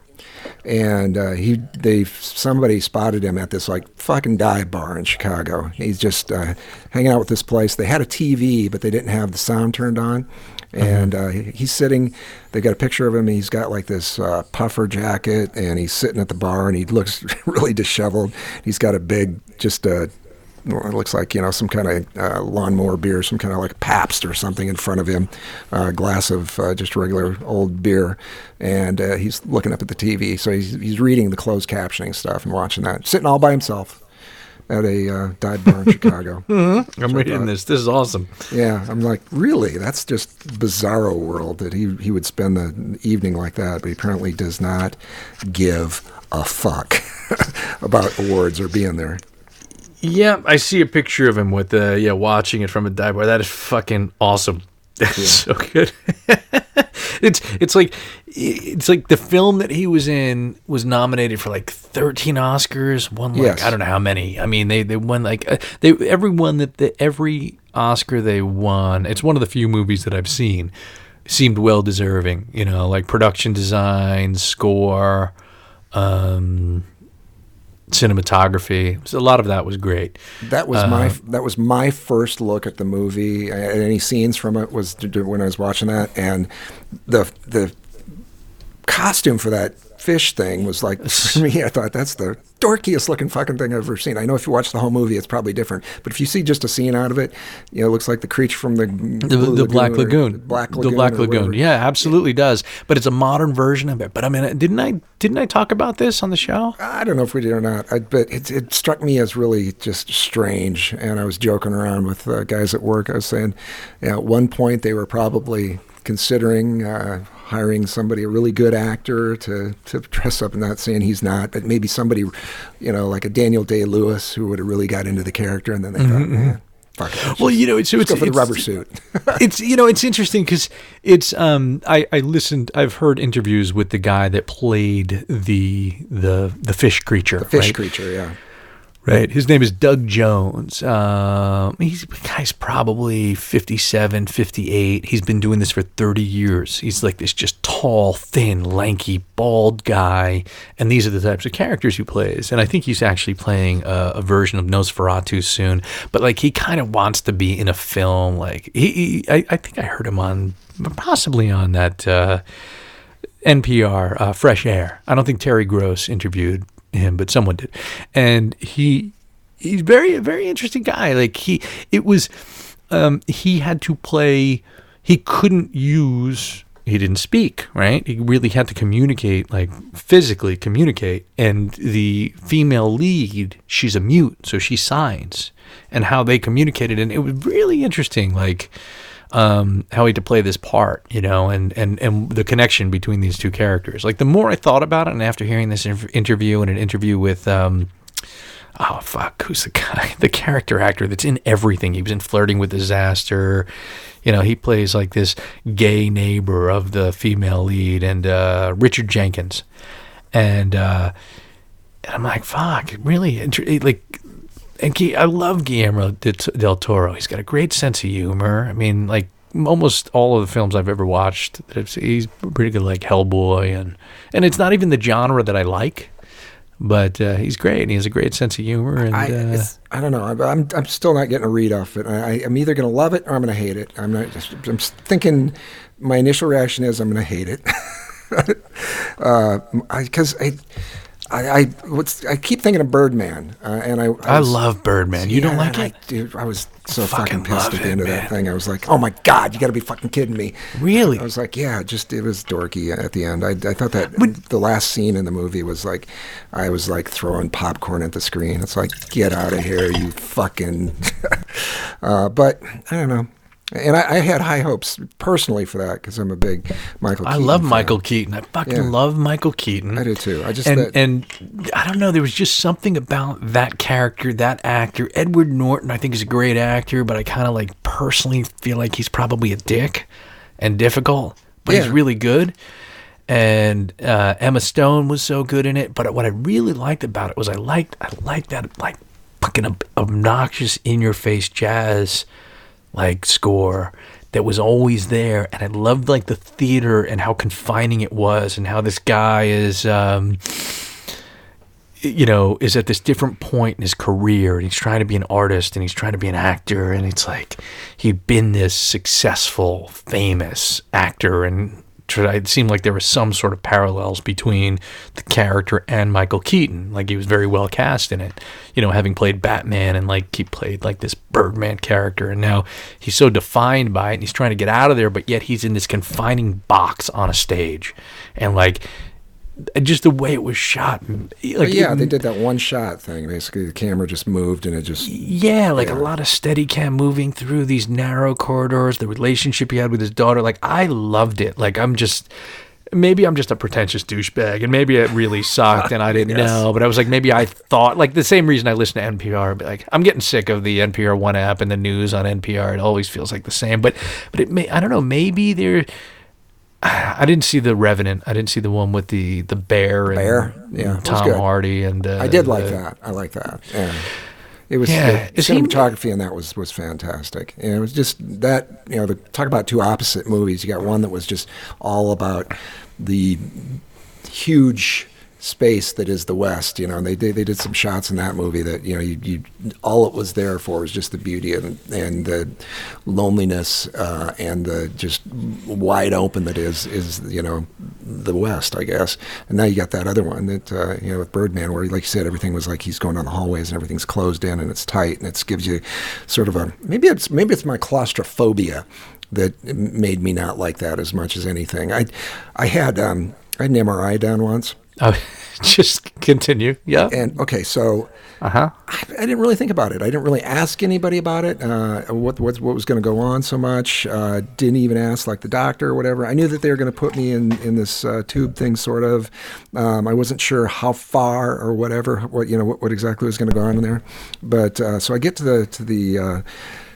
and uh, he they somebody spotted him at this like fucking dive bar in Chicago. He's just uh, hanging out with this place. They had a TV, but they didn't have the sound turned on. And uh, he- he's sitting. They got a picture of him. He's got like this uh, puffer jacket, and he's sitting at the bar, and he looks really disheveled. He's got a big, just a well, it looks like you know some kind of uh, lawnmower beer, some kind of like Pabst or something in front of him, a glass of uh, just regular old beer, and uh, he's looking up at the TV. So he's he's reading the closed captioning stuff and watching that, sitting all by himself at a uh, dive bar in Chicago.
I'm reading this. This is awesome.
Yeah, I'm like, really? That's just bizarro world that he he would spend the evening like that, but he apparently does not give a fuck about awards or being there.
Yeah, I see a picture of him with the yeah watching it from a dive bar. That is fucking awesome. That's so good. it's it's like it's like the film that he was in was nominated for like 13 Oscars. Won like
Yes.
I don't know how many. I mean they they won like uh, they every one that the, every Oscar they won. It's one of the few movies that I've seen seemed well deserving. You know, like production design, score, um, cinematography. So a lot of that was great.
That was my that was my first look at the movie. Uh, any scenes from it was when I was watching that, and the the costume for that fish thing was like for me. I thought that's the dorkiest looking fucking thing I've ever seen. I know if you watch the whole movie, it's probably different, but if you see just a scene out of it, you know, it looks like the creature from the
the, the Black Lagoon,
Black Lagoon,
the Black Lagoon. Yeah, absolutely does. But it's a modern version of it. But I mean, didn't I didn't I talk about this on the show?
I don't know if we did or not, I, but it, it struck me as really just strange. And I was joking around with uh, guys at work. I was saying, you know, at one point they were probably considering uh, hiring somebody, a really good actor, to, to dress up. And not saying he's not, but maybe somebody, you know, like a Daniel Day Lewis who would have really got into the character. And then they thought, man, fuck it. let's
Mm-hmm, Well,
just-
you know, so
let's
it's
go for the rubber suit.
it's you know it's interesting because it's um I I listened I've heard interviews with the guy that played the the the fish creature the
Fish
right?
creature, yeah.
Right. His name is Doug Jones. Um, he's guy's probably 57, 58. He's been doing this for 30 years. He's like this just tall, thin, lanky, bald guy. And these are the types of characters he plays. And I think he's actually playing a, a version of Nosferatu soon. But like he kind of wants to be in a film. Like he, he I, I think I heard him on possibly on that uh, NPR uh, Fresh Air. I don't think Terry Gross interviewed him, but someone did, and he he's very a very interesting guy. Like he it was um, he had to play. He couldn't use. He didn't speak, right? He really had to communicate, like physically communicate. And the female lead, she's a mute, so she signs. And how they communicated, and it was really interesting. Like, um, how he to play this part, you know, and, and, and the connection between these two characters. Like the more I thought about it, and after hearing this interview and an interview with, um, oh fuck, who's the guy, the character actor that's in everything? He was in Flirting with Disaster. You know, he plays like this gay neighbor of the female lead, and uh, Richard Jenkins, and uh, and I'm like, fuck, really, like and I love Guillermo del Toro. He's got a great sense of humor. I mean, like almost all of the films I've ever watched, that I've seen, he's pretty good. Like Hellboy, and and it's not even the genre that I like, but uh, he's great. And he has a great sense of humor. And
I,
uh,
I don't know. I'm, I'm, still not getting a read off it. I, I'm either going to love it or I'm going to hate it. I'm not. Just, I'm thinking. My initial reaction is I'm going to hate it. Because I, I, I, what's, I keep thinking of Birdman, uh, and I.
I
was-
love Birdman. You don't like it?
I, dude, I was so
Fucking
fucking, pissed at the
it,
end of
man.
that thing. I was like, oh my god, you got to be fucking kidding me.
Really?
I was like, yeah, just it was dorky at the end. I, I thought that the last scene in the movie was like, I was like throwing popcorn at the screen. It's like, get out of here, you fucking. uh, but I don't know. And I, I had high hopes personally for that because I'm a big Michael.
I
Keaton
love
fan.
Michael Keaton. I fucking
Yeah.
love Michael Keaton.
I do too. I just
and
that,
and I don't know. There was just something about that character, that actor. Edward Norton, I think, is a great actor, but I kind of like personally feel like he's probably a dick and difficult, but he's really good. And uh, Emma Stone was so good in it. But what I really liked about it was I liked I liked that like fucking ob- obnoxious in your face jazz like score that was always there and i loved like the theater and how confining it was and how this guy is um you know is at this different point in his career and he's trying to be an artist and he's trying to be an actor and it's like he'd been this successful famous actor and tried, it seemed like there was some sort of parallels between the character and Michael Keaton. Like he was very well cast in it, you know, having played Batman and like he played like this Birdman character, and now he's so defined by it, and he's trying to get out of there, but yet he's in this confining box on a stage, and like Uh, just the way it was shot. Like
yeah,
it-
they did that one shot thing. Basically, the camera just moved and it just.
yeah, like
Yeah.
a lot of steady cam moving through these narrow corridors, the relationship he had with his daughter. Like, I loved it. Like, I'm just, maybe I'm just a pretentious douchebag, and maybe it really sucked and I didn't
Yes.
know, but I was like, maybe I thought, like, the same reason I listen to NPR, but like, I'm getting sick of the NPR One app and the news on NPR. It always feels like the same, but, but it may, I don't know, maybe there, I didn't see the Revenant. I didn't see the one with the the bear and,
Bear? Yeah,
Tom. Hardy and uh,
I did like
the-
that. I like that. Yeah. It was
Yeah,
the
he-
cinematography in that was was fantastic. And it was just that you know, the, talk about two opposite movies. You got one that was just all about the huge space that is the West. You know, and they did they did some shots in that movie that you know you, you all it was there for was just the beauty and and the loneliness uh, and the just wide open that is is you know the West, I guess. And now you got that other one that uh, you know with Birdman, where like you said, everything was like he's going down the hallways and everything's closed in and it's tight and it gives you sort of a maybe it's maybe it's my claustrophobia that made me not like that as much as anything. I I had um, I had an MRI done once.
Oh, just continue. Yeah.
And okay, so
Uh huh.
I, I didn't really think about it. I didn't really ask anybody about it. Uh, what, what what was going to go on so much? Uh, didn't even ask like the doctor or whatever. I knew that they were going to put me in in this uh, tube thing, sort of. Um, I wasn't sure how far or whatever. What you know what, what exactly was going to go on in there. But uh, so I get to the to the uh,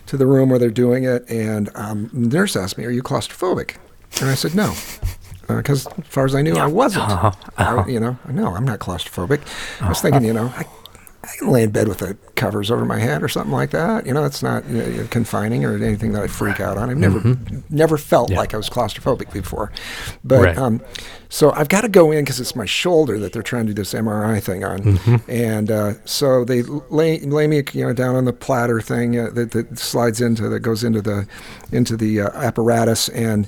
to the room where they're doing it, and um, the nurse asked me, "Are you claustrophobic?" And I said, "No." Uh, because as far as I knew, I wasn't. Uh-huh. I, uh-huh. you know, no, I'm not claustrophobic. I was uh-huh. thinking, you know, I, I can lay in bed with the covers over my head or something like that. You know, it's not you know, confining or anything that I freak out on. I've never never felt like I was claustrophobic before. But
Right.
um, so I've got to go in because it's my shoulder that they're trying to do this MRI thing on, and uh, so they lay lay me you know down on the platter thing uh, that, that slides into that goes into the into the uh, apparatus, and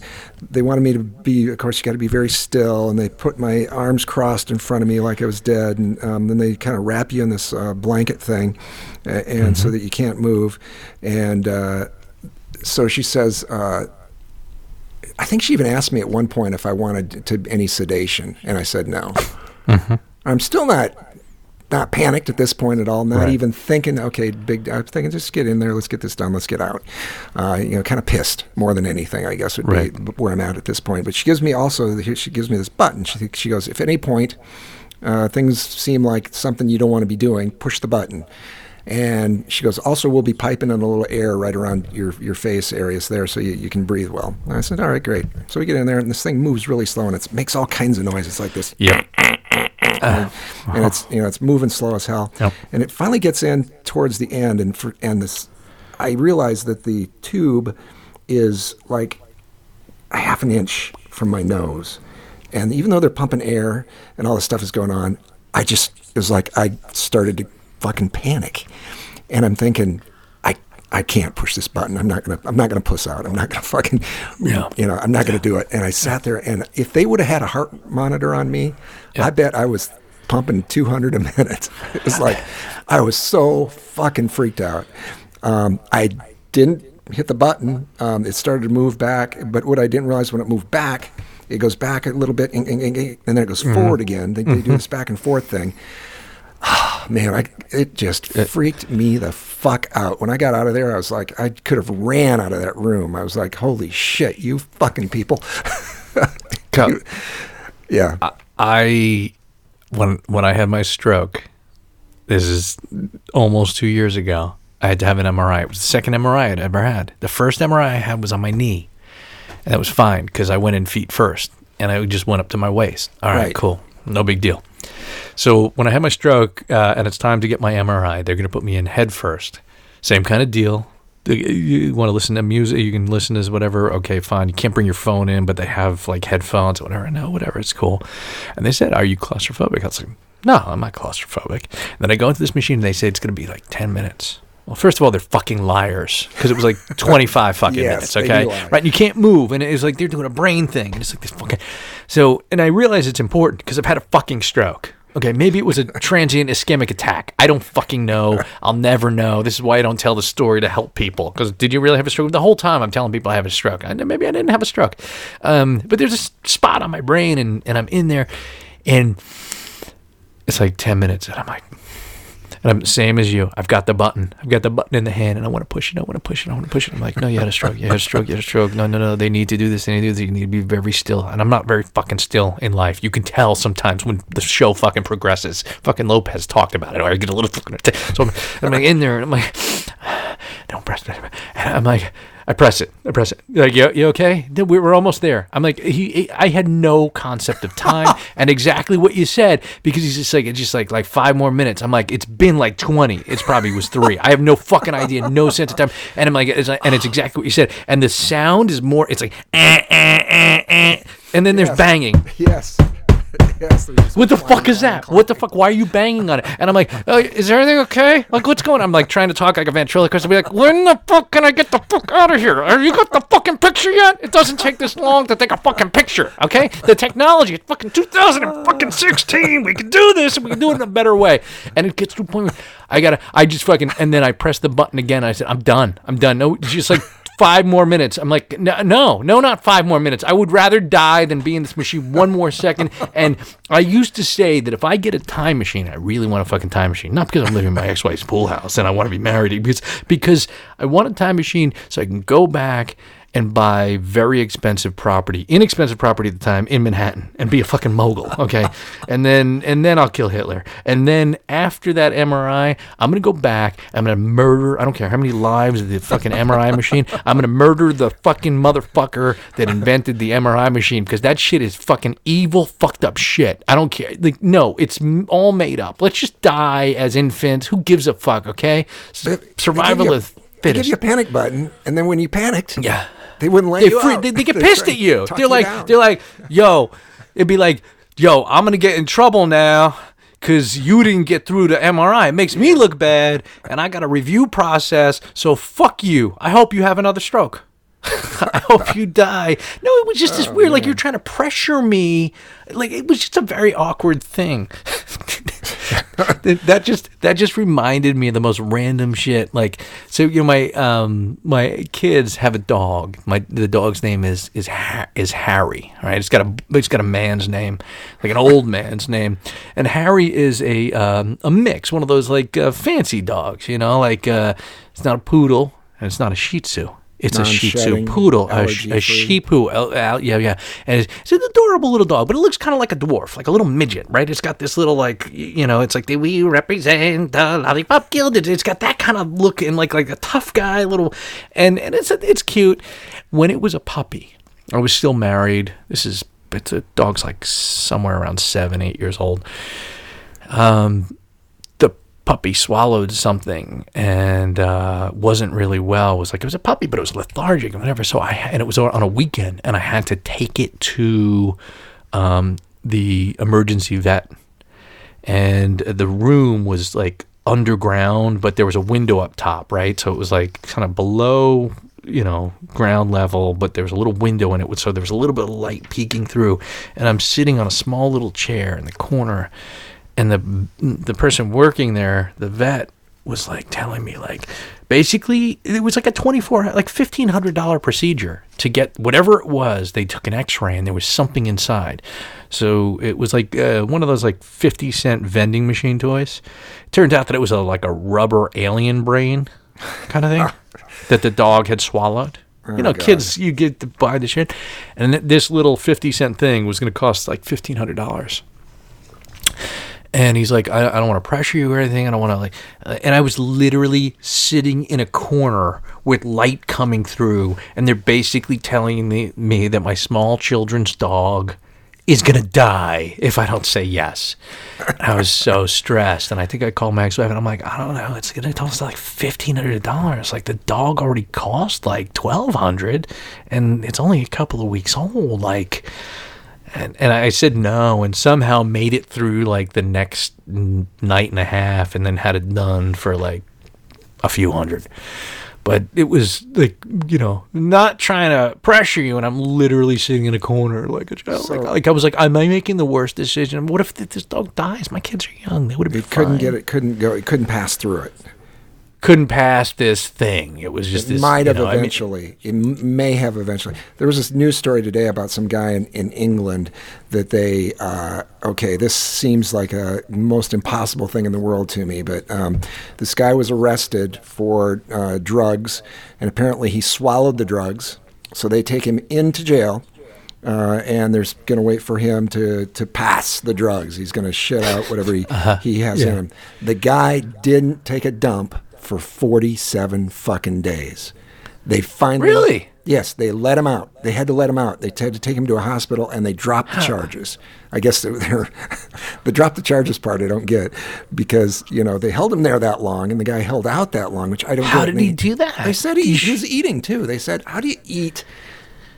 they wanted me to be. Of course, you got to be very still, and they put my arms crossed in front of me like I was dead, and um, then they kind of wrap you in this uh, blanket thing, and so that you can't move, and. Uh, so she says, uh, I think she even asked me at one point if I wanted to any sedation, and I said no. I'm still not not panicked at this point at all. Not
Right.
even thinking, okay, big. I'm thinking, just get in there. Let's get this done. Let's get out. Uh, you know, kind of pissed more than anything. I guess would
Right.
be where I'm at at this point. But she gives me also. She gives me this button. She she goes, if at any point uh, things seem like something you don't want to be doing, push the button. And she goes, also, we'll be piping in a little air right around your, your face areas there so you, you can breathe well. And I said, all right, great. So we get in there, and this thing moves really slow, and it makes all kinds of noise. It's like this
Yep.
and, and uh, it's you know it's moving slow as hell.
Yep.
And it finally gets in towards the end, and for, and this, I realize that the tube is like a half an inch from my nose, and even though they're pumping air and all this stuff is going on, I just it was like I started to fucking panic, and I'm thinking. I, I can't push this button. I'm not gonna. I'm not gonna puss out. I'm not gonna fucking.
Yeah.
You know. I'm not gonna do it. And I sat there, and if they would have had a heart monitor on me, I bet I was pumping 200 a minute. It was like I was so fucking freaked out. Um, I didn't hit the button. Um, it started to move back, but what I didn't realize when it moved back, it goes back a little bit, and, and, and and then it goes forward again. They, they do this back and forth thing. Oh, man, I, it just freaked me the fuck out. When I got out of there, I was like, I could have ran out of that room. I was like, holy shit, you fucking people.
Co-
yeah.
I when when I had my stroke, this is almost two years ago. I had to have an MRI. It was the second MRI I'd ever had. The first MRI I had was on my knee, and that was fine because I went in feet first, and I just went up to my waist. All right,
Right.
cool, no big deal. So when I had my stroke uh, and it's time to get my MRI, they're going to put me in head first. Same kind of deal. You want to listen to music? You can listen to whatever. Okay, fine. You can't bring your phone in, but they have like headphones or whatever. No, whatever. It's cool. And they said, "Are you claustrophobic?" I was like, "No, I'm not claustrophobic." And then I go into this machine and they say it's going to be like ten minutes. Well, first of all, they're fucking liars because it was like 25 fucking
Yes,
minutes, okay? Right? And you can't move. And it was like they're doing a brain thing. And it's like this fucking. So, and I realize it's important because I've had a fucking stroke. Okay, maybe it was a transient ischemic attack. I don't fucking know. I'll never know. This is why I don't tell the story to help people. Because did you really have a stroke? The whole time I'm telling people I have a stroke. I, maybe I didn't have a stroke. Um, but there's a spot on my brain, and, and I'm in there, and it's like 10 minutes, and I'm like, and I'm the same as you. I've got the button. I've got the button in the hand, and I want to push it. I want to push it. I want to push it. I'm like, no, you had a stroke. You had a stroke. You had a stroke. No, no, no. They need to do this. They need to do this. You need to be very still. And I'm not very fucking still in life. You can tell sometimes when the show fucking progresses. Fucking Lopez talked about it, or I get a little fucking. So I'm, I'm like in there, and I'm like, don't press. And I'm like, I press it. I press it. Like, you, you okay? Then we- We're almost there. I'm like, he, he- I had no concept of time and exactly what you said because he's just like, it's just like, like five more minutes. I'm like, it's been like 20. It's probably was three. I have no fucking idea, no sense of time. And I'm like, it's like and it's exactly what you said. And the sound is more, it's like, eh, eh, eh, eh. And then there's banging.
Yes. Yes.
What the fuck is that? What the fuck? Why are you banging on it? And I'm like, oh, is everything okay? Like, what's going on? I'm like trying to talk like a ventriloquist. I'll be like, when the fuck can I get the fuck out of here? Are you got the fucking picture yet? It doesn't take this long to take a fucking picture, okay? The technology, it's fucking 2016. We can do this and we can do it in a better way. And it gets to a point where I gotta, I just fucking, and then I press the button again. I said, I'm done. I'm done. No, just like, five more minutes. I'm like, no, no, no, not five more minutes. I would rather die than be in this machine one more second. And I used to say that if I get a time machine, I really want a fucking time machine. Not because I'm living in my ex-wife's pool house and I want to be married, because because I want a time machine so I can go back and buy very expensive property, inexpensive property at the time in Manhattan, and be a fucking mogul. Okay, and then and then I'll kill Hitler. And then after that MRI, I'm gonna go back. I'm gonna murder. I don't care how many lives of the fucking MRI machine. I'm gonna murder the fucking motherfucker that invented the MRI machine because that shit is fucking evil, fucked up shit. I don't care. Like no, it's all made up. Let's just die as infants. Who gives a fuck? Okay, S-
They- they give
survival of
give you a panic button, and then when you panicked,
Yeah.
They wouldn't let
they,
you
free, they, they get pissed at you. They're like,
down.
they're like, yo, it'd be like, yo, I'm gonna get in trouble now because you didn't get through the MRI. It makes me look bad, and I got a review process. So fuck you. I hope you have another stroke. I hope you die. No, it was just this
Oh,
weird, like you're trying to pressure me. Like it was just a very awkward thing. that just that just reminded me of the most random shit. Like so, you know, my um my kids have a dog. My the dog's name is is ha- is Harry. Right? It's got a it's got a man's name, like an old man's name. And Harry is a um, a mix, one of those like uh, fancy dogs. You know, like uh, it's not a poodle and it's not a Shih Tzu. It's a Shih Tzu poodle, a, a
allergy-free.
Uh, uh, yeah, yeah. And it's, it's an adorable little dog, but it looks kind of like a dwarf, like a little midget, right? It's got this little like, you know, it's like the we represent the lollipop guild. It's- got that kind of look and like like a tough guy, little, and and it's it's cute. When it was a puppy, I was still married. This is it's a dog's like somewhere around seven, eight years old. Um, puppy swallowed something and uh, wasn't really well. It was like it was a puppy, but it was lethargic and whatever. So I and it was on a weekend, and I had to take it to um, the emergency vet, and the room was like underground, but there was a window up top, right? So it was like kind of below. You know, ground level, but there was a little window in it, so there was a little bit of light peeking through. And I'm sitting on a small little chair in the corner, and the the person working there, the vet, was like telling me like basically it was like a 24 like $1500 procedure to get whatever it was. They took an x-ray and there was something inside. So it was like uh, one of those like 50 cent vending machine toys. Turned out that it was a like a rubber alien brain kind of thing that the dog had swallowed. You know kids you get to buy the shit. And th- this little 50 cent thing was going to cost like $1500 and he's like, I, I don't want to pressure you or anything. I don't want to like. Uh, and I was literally sitting in a corner with light coming through, and they're basically telling me, me that my small children's dog is gonna die if I don't say yes. And I was so stressed, and I think I called my ex-wife, and I'm like, I don't know, it's gonna cost like fifteen hundred dollars. Like the dog already cost like twelve hundred, and it's only a couple of weeks old. Like and and I said no, and somehow made it through like the next night and a half, and then had it done for like a few hundred. But it was like you know, not trying to pressure you, and I'm literally sitting in a corner like a child.
So-
like, like I was like, am I making the worst decision? What if this dog dies? My kids are young; they would have been
It couldn't
fine.
get it. Couldn't go. It couldn't pass through it.
Couldn't pass this thing. It was just
It
this.
might
you
have
know, I mean-
eventually. it may have eventually. There was this news story today about some guy in, in England that they. Uh, okay, this seems like a most impossible thing in the world to me, but um, this guy was arrested for uh, drugs, and apparently he swallowed the drugs. So they take him into jail. Uh, and there's going to wait for him to, to pass the drugs. He's going to shit out whatever he, he has in him. The guy didn't take a dump for 47 fucking days. They finally.
Really?
Yes, they let him out. They had to let him out. They had to take him to a hospital, and they dropped the charges. I guess they're, they're the drop the charges part. I don't get because you know they held him there that long, and the guy held out that long, which I don't.
How
get.
did
And
he do that?
They said he, he was eating too. They said, "How do you eat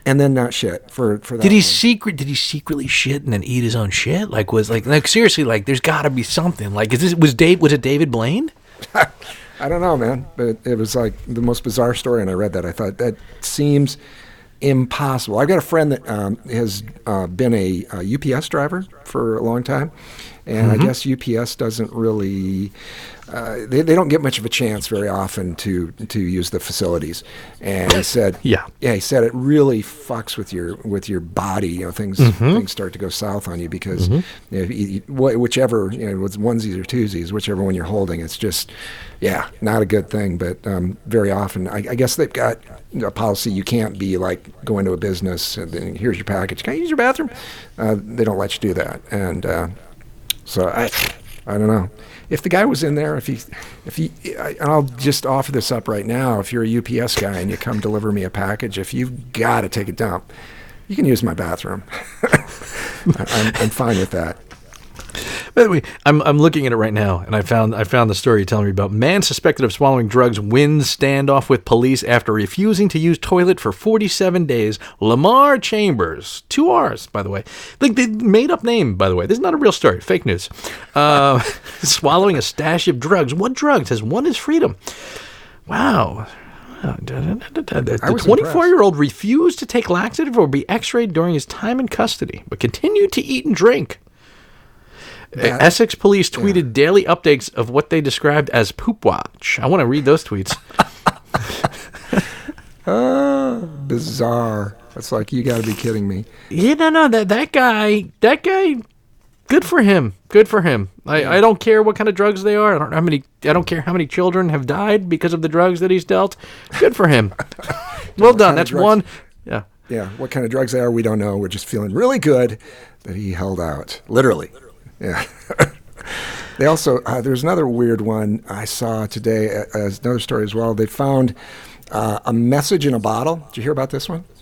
and then not shit for for that?"
Did he
long?"
secret? Did he secretly shit and then eat his own shit? Like was like like seriously? Like there's got to be something. Like is this was Dave? Was it David Blaine?
I don't know, man, but it was like the most bizarre story, and I read that. I thought that seems impossible. I've got a friend that um, has uh, been a, uh UPS driver for a long time, and I guess UPS doesn't really. Uh, they, they don't get much of a chance very often to to use the facilities, and he said,
Yeah.
yeah, he said it really fucks with your with your body. You know, things things start to go south on you because you know, you, you- wh- whichever you know, onesies or twosies, whichever one you're holding, it's just yeah, not a good thing. But um, very often, I, I guess they've got a policy you can't be like going to a business and then here's your package. Can I use your bathroom? Uh, they don't let you do that, and uh, so I, I don't know. If the guy was in there, if he, if he, I, I'll just offer this up right now. If you're a UPS guy and you come deliver me a package, if you've got to take a dump, you can use my bathroom. I- I'm, I'm fine with that.
By the way, I'm I'm looking at it right now, and I found I found the story telling me about man suspected of swallowing drugs wins standoff with police after refusing to use toilet for 47 days. Lamarr Chambers, two R's, by the way, like they made up name, by the way. This is not a real story, fake news. Uh, swallowing a stash of drugs. What drugs has won his freedom? Wow. The 24 year old refused to take laxative or be x rayed during his time in custody, but continued to eat and drink.
That-
Essex police tweeted daily updates of what they described as poop watch. I want to read those tweets. Ah.
Bizarre. It's like you got to be kidding me.
yeah, no, no, that that guy, that guy, good for him. Good for him. I, I don't care what kind of drugs they are. I don't how many. I don't care how many children have died because of the drugs that he's dealt. Good for him. well done. That's one. Yeah.
Yeah, what kind of drugs they are, we don't know. We're just feeling really good that he held out. Literally. Yeah. they also, uh, there's another weird one I saw today uh, as another story as well. They found uh, a message in a bottle. Did you hear about this one?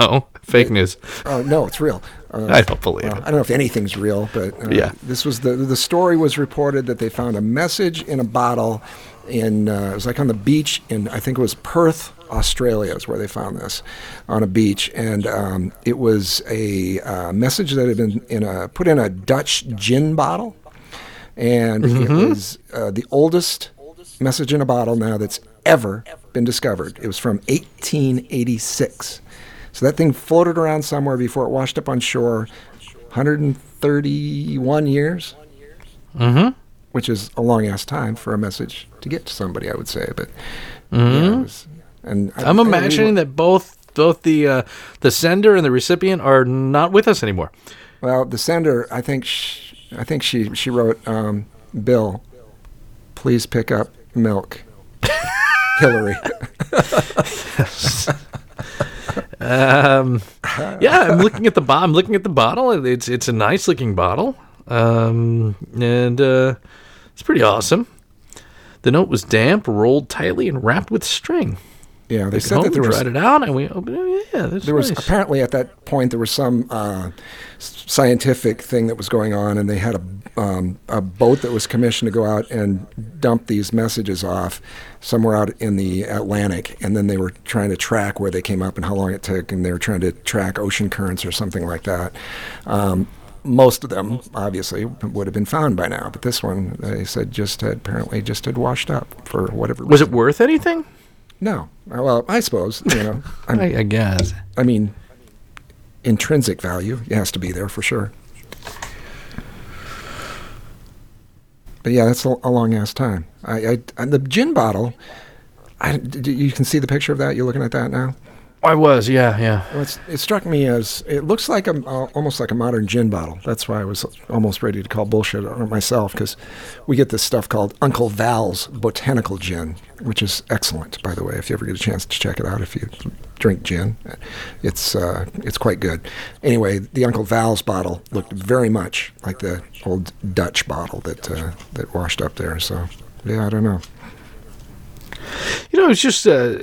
No, fake news.
Oh, no, it's real. Uh,
I don't believe
well,
it.
I don't know if anything's real, but uh,
Yeah.
this was the the story was reported that they found a message in a bottle in uh, it was like on the beach in I think it was Perth, Australia, is where they found this on a beach, and um, it was a uh, message that had been in a put in a Dutch gin bottle, and it was uh, the oldest message in a bottle now that's ever been discovered. It was from 1886. So that thing floated around somewhere before it washed up on shore. 131 years,
Mm-hmm.
which is a long ass time for a message to get to somebody, I would say. But yeah, it was, and I-.
I'm imagining that both both the uh, the sender and the recipient are not with us anymore.
Well, the sender, I think, sh I think she she wrote, um, "Bill, please pick up milk." Hillary.
Um, yeah, I'm looking at the bo- I'm looking at the bottle. It's it's a nice looking bottle, um, and uh, it's pretty awesome. The note was damp, rolled tightly, and wrapped with string.
Yeah, they
They
said that there was
it out, and we opened it. Yeah, that's
there was apparently at that point there was some uh, scientific thing that was going on, and they had a um, a boat that was commissioned to go out and dump these messages off somewhere out in the Atlantic, and then they were trying to track where they came up and how long it took, and they were trying to track ocean currents or something like that. Um, most of them obviously would have been found by now, but this one they said just had apparently just had washed up for whatever.
Was it worth anything?
No. Uh, Well, I suppose you know.
I, I guess.
I mean, intrinsic value it has to be there for sure. But yeah, that's a, a long ass time. I, I the gin bottle. I, you can see the picture of that. You're looking at that now.
I was, yeah, yeah.
Well, it's, it struck me as it looks like a uh, almost like a modern gin bottle. That's why I was almost ready to call bullshit on it myself because we get this stuff called Uncle Val's Botanical Gin, which is excellent, by the way. If you ever get a chance to check it out, if you drink gin, it's uh, it's quite good. Anyway, the Uncle Val's bottle looked very much like the old Dutch bottle that uh, that washed up there. So yeah, I don't know.
You know, it's just uh,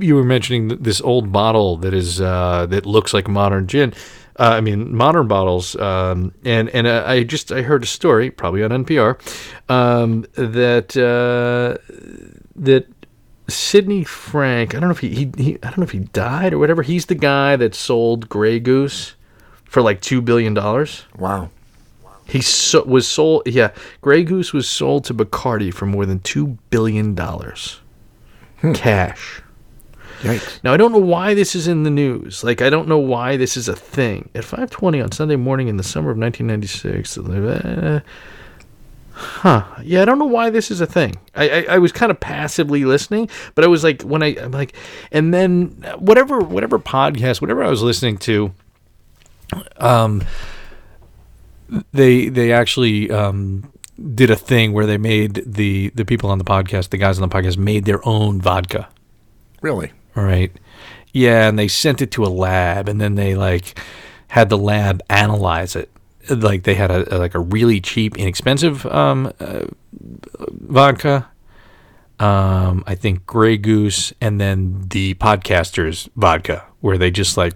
you were mentioning this old bottle that is uh, that looks like modern gin. Uh, I mean, modern bottles, um, and and uh, I just I heard a story, probably on NPR, um, that uh, that Sidney Frank. I don't know if he, he, he I don't know if he died or whatever. He's the guy that sold Grey Goose for like two billion dollars.
Wow.
He so, was sold. Yeah, Grey Goose was sold to Bacardi for more than two billion dollars, cash.
Yikes.
Now I don't know why this is in the news. Like I don't know why this is a thing. At 5:20 on Sunday morning in the summer of 1996. uh, huh. Yeah, I don't know why this is a thing. I I, I was kind of passively listening, but I was like when I I'm like, and then whatever whatever podcast, whatever I was listening to, um, they they actually um did a thing where they made the the people on the podcast, the guys on the podcast, made their own vodka.
Really?
Right. Yeah, and they sent it to a lab, and then they like had the lab analyze it. Like they had a, a- like a really cheap, inexpensive um, uh, vodka. Um, I think Grey Goose, and then the podcasters vodka, where they just like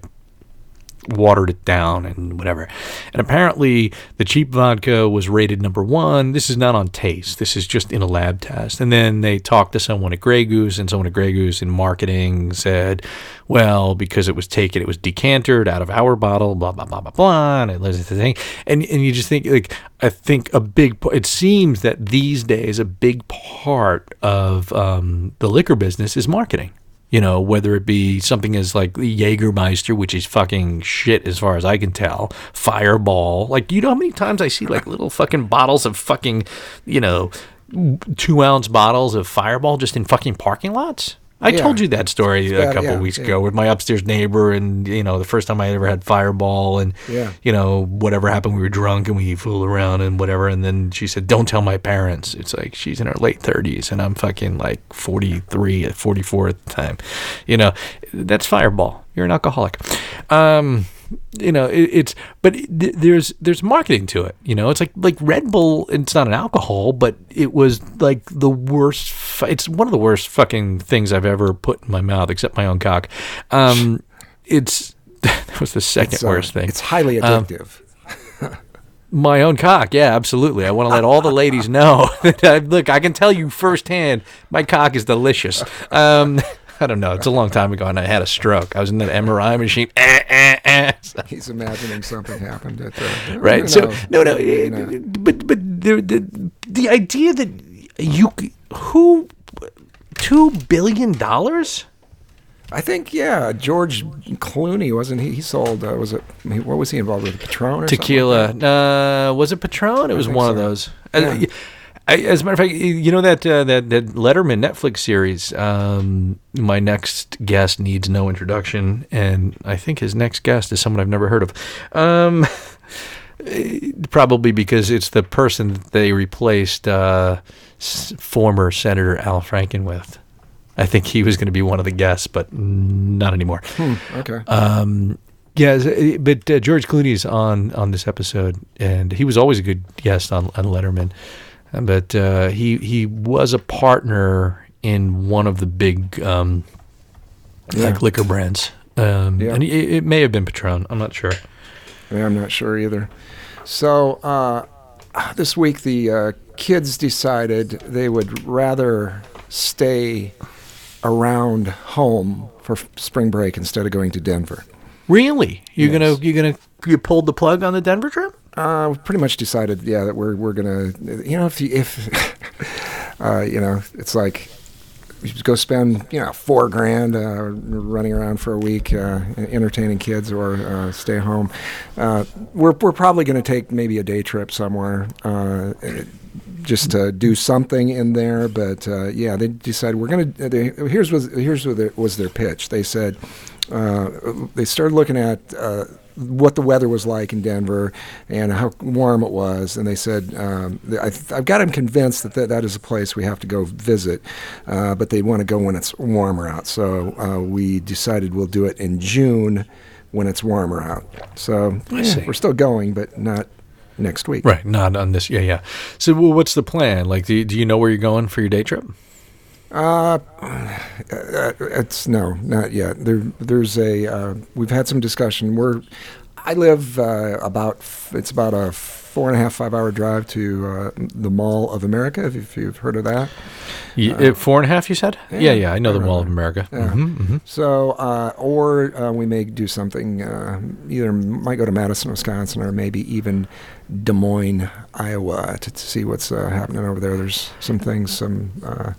watered it down and whatever. And apparently, the cheap vodka was rated number one. This is not on taste. This is just in a lab test. And then they talked to someone at Grey Goose, and someone at Grey Goose in marketing said, "Well, because it was taken, it was decanted out of our bottle, blah blah blah blah blah." And it was the thing. And and you just think like I think a big. It seems that these days a big part of um, the liquor business is marketing you know, whether it be something as like the Jägermeister, which is fucking shit as far as I can tell, Fireball. Like, you know how many times I see like little fucking bottles of fucking, you know, two ounce bottles of Fireball just in fucking parking lots? I
Yeah.
told you that story a couple
yeah,
weeks
yeah.
ago with my upstairs neighbor, and you know, the first time I ever had Fireball, and you know, whatever happened, we were drunk and we fooled around and whatever, and then she said, "Don't tell my parents." It's like she's in her late thirties, and I'm fucking like 43, at 44 at the time. You know, that's Fireball. You're an alcoholic. Um, you know, it, it's but th- there's there's marketing to it. You know, it's like like Red Bull. It's not an alcohol, but it was like the worst. It's one of the worst fucking things I've ever put in my mouth, except my own cock. Um, it's that was the second
It's, uh,
worst thing.
It's highly
Um,
addictive.
My own cock, yeah, absolutely. I want to let all the ladies know that I, look, I can tell you firsthand, my cock is delicious. Um, I don't know. It's a long time ago, and I had a stroke. I was in that MRI machine. Eh, eh, eh. So-
He's imagining something happened at the
right?
You
So
know,
no, no, eh,
know.
but but the, the the idea that you who two billion dollars.
I think yeah, George Clooney wasn't he? He sold uh, was it? What was he involved with? Patron or
Tequila.
Something like
uh, was it Patron? It was one of those.
Yeah.
Uh, I, as a matter of fact, you know that uh, that that Letterman Netflix series. Um, my next guest needs no introduction, and I think his next guest is someone I've never heard of. Um, probably because it's the person that they replaced uh, s- former Senator Al Franken with. I think he was going to be one of the guests, but not anymore.
that. Okay.
Um, yeah, but uh, George Clooney's on on this episode, and he was always a good guest on, on Letterman. But uh, he he was a partner in one of the big um,
Yeah.
like liquor brands, um,
Yeah.
and it, it may have been Patron. I'm not sure.
Yeah, I'm not sure either. So uh, this week, the uh, kids decided they would rather stay around home for f- spring break instead of going to Denver.
Really, you're
Yes.
gonna you're gonna you pulled the plug on the Denver trip?
Uh, we pretty much decided, yeah, that we're we're gonna, you know, if you, if, uh, you know, it's like you go spend, you know, four grand uh, running around for a week, uh, entertaining kids, or uh, stay home. Uh, we're we're probably going to take maybe a day trip somewhere. Uh, just to do something in there, but uh, yeah, they decided we're going to. Here's was here's what their, was their pitch. They said uh, they started looking at uh, what the weather was like in Denver and how warm it was, and they said um, I, have got them convinced that, that that is a place we have to go visit, uh, but they want to go when it's warmer out. So uh, we decided we'll do it in June when it's warmer out. So yeah, we're still going, but not next week.
Right, not on this. Yeah, yeah. So, well, what's the plan? Like, do you, do you know where you're going for your day trip?
Uh, uh, it's no, not yet. There, there's a. Uh, we've had some discussion. We're, I live uh, about. f- It's about a four and a half, five hour drive to uh, the Mall of America. If, if you've heard of that.
Uh, four and a half, you said? Yeah, yeah.
yeah,
I know the Mall of America.
Yeah.
hmm hmm
So, uh, or uh, we may do something. Uh, either might go to Madison, Wisconsin, or maybe even Des Moines, Iowa, to, to see what's uh, happening over there. There's some things. Some uh,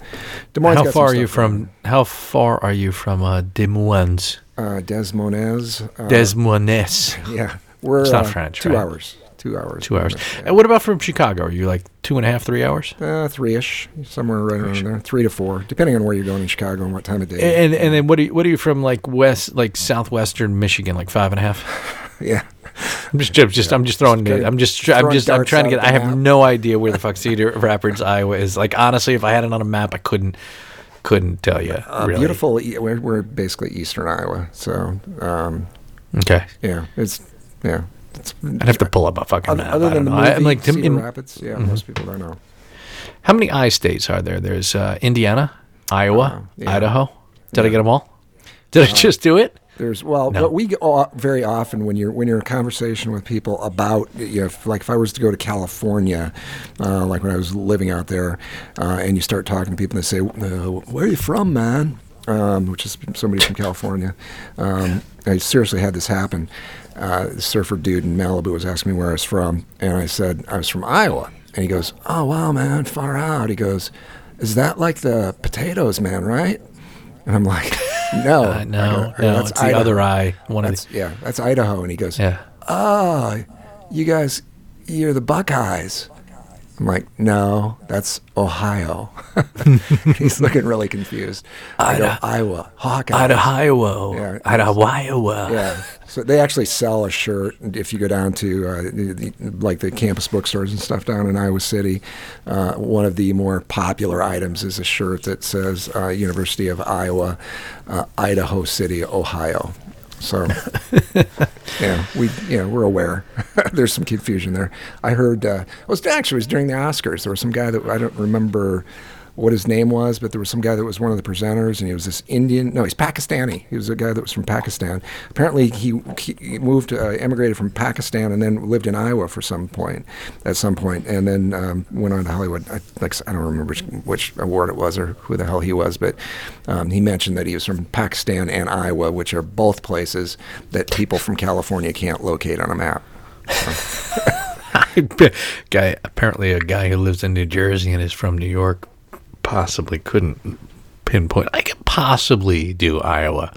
Des Moines.
How far are you from? How far are you from uh, Des Moines?
uh, Des Moines? Uh,
Des Moines.
Yeah, we're
It's not
uh,
French,
Two
right?
hours. Two hours.
Two hours.
Yeah.
And what about from Chicago? Are you like two and a half, three hours?
Uh, three-ish, somewhere right around there. Three to four, depending on where you're going in Chicago and what time of day.
And and then what are you, what are you from like west like southwestern Michigan like five and a half?
yeah,
I'm just just, just I'm just throwing
Just.
I'm just try- I'm just I'm trying to get. I have
map.
no idea where the fuck Cedar Rapids, Iowa is. Like honestly, if I had it on a map, I couldn't couldn't tell you.
uh,
really.
beautiful. We're, we're basically eastern Iowa, so um,
Okay,
yeah, it's yeah. It's,
I'd have to pull up a fucking
other,
map.
other than the movie
I, am like
Cedar
in-
Rapids, yeah, most people don't know.
how many I states are there? There's uh, Indiana, Iowa,
Uh, yeah.
Idaho. Did I get them all? Did I just do it?
There's well,
No.
what we very often when you're when you're in conversation with people about you know, if, like if I was to go to California, uh, like when I was living out there, uh, and you start talking to people and they say, uh, "Where are you from, man?" Um, which is somebody from California. Um, I seriously had this happen. Uh, the surfer dude in Malibu was asking me where I was from, and I said I was from Iowa, and he goes, "Oh wow, man, far out." He goes, "Is that like the potatoes, man? Right?" And I'm like, "No,
Uh, no,
go,
no,
that's
it's the
Idaho."
other eye. One of
That's,
the.
yeah, that's Idaho. And he goes,
Yeah.
Oh, you guys, you're the Buckeyes. I'm like, no, that's Ohio. He's looking really confused. I go, Iowa, Hawkeyes.
Idaho,
Yeah.
Idaho, Iowa.
Yeah. So they actually sell a shirt if you go down to uh, the, the, like the campus bookstores and stuff down in Iowa City. Uh, one of the more popular items is a shirt that says uh, University of Iowa, uh, Idaho City, Ohio. So yeah, we you know we're aware. There's some confusion there. I heard uh, it was actually it was during the Oscars. There was some guy that I don't remember what his name was, but there was some guy that was one of the presenters, and he was this Indian. No, he's Pakistani. He was a guy that was from Pakistan. Apparently, he, he moved, uh, emigrated from Pakistan, and then lived in Iowa for some point, at some point, and then um, went on to Hollywood. I, like I don't remember which, which award it was or who the hell he was, but um, he mentioned that he was from Pakistan and Iowa, which are both places that people from California can't locate on a map.
guy apparently a guy who lives in New Jersey and is from New York possibly couldn't pinpoint. I could possibly do Iowa.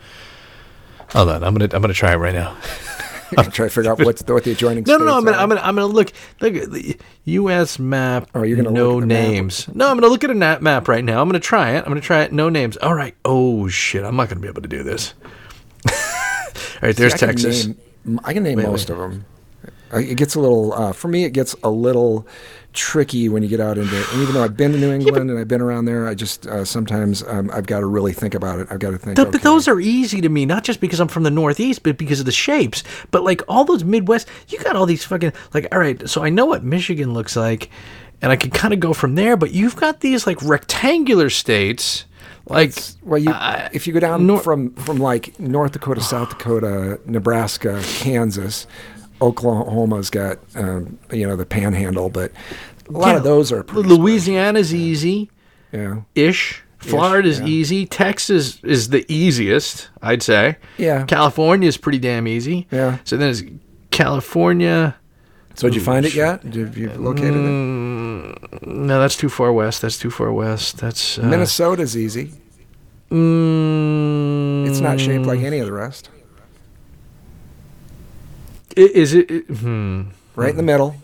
Hold on, I'm gonna I'm gonna try it right now.
I'm trying to figure out what's the, what the adjoining.
No, no, no. I'm gonna. I'm gonna I'm gonna look look at the U.S. map.
Oh, you're gonna
no
look at the map.
names. No, I'm gonna look at a na- map right now. I'm gonna try it. I'm gonna try it. No names. All right. Oh shit, I'm not gonna be able to do this. All right, there's
I can
Texas.
Name, I can name
Wait,
most
wait.
of them. Uh, It gets a little, uh, for me, it gets a little tricky when you get out into. And even though I've been to New England and I've been around there, I just uh, sometimes um, I've got to really think about it. I've got to think.
Th-
okay.
But those are easy to me, not just because I'm from the Northeast, but because of the shapes. But like all those Midwest, you got all these fucking like. All right, so I know what Michigan looks like, and I can kind of go from there. But you've got these like rectangular states, like
Well, you
uh,
if you go down
Nor-
from from like North Dakota, South Dakota, Nebraska, Kansas, Oklahoma's got um, you know the Panhandle, but a lot
yeah,
of those are pretty
Louisiana's easy
Yeah,
ish. Florida's
yeah.
easy. Texas is the easiest, I'd say.
Yeah.
California is pretty damn easy.
Yeah.
So then it's California,
So did you find it yet? Did you, have you located
Mm, no, that's too far west. That's too far west. That's uh.
Minnesota's easy.
Mm,
It's not shaped like any of the rest.
Is it? it- Hmm.
Right in the middle,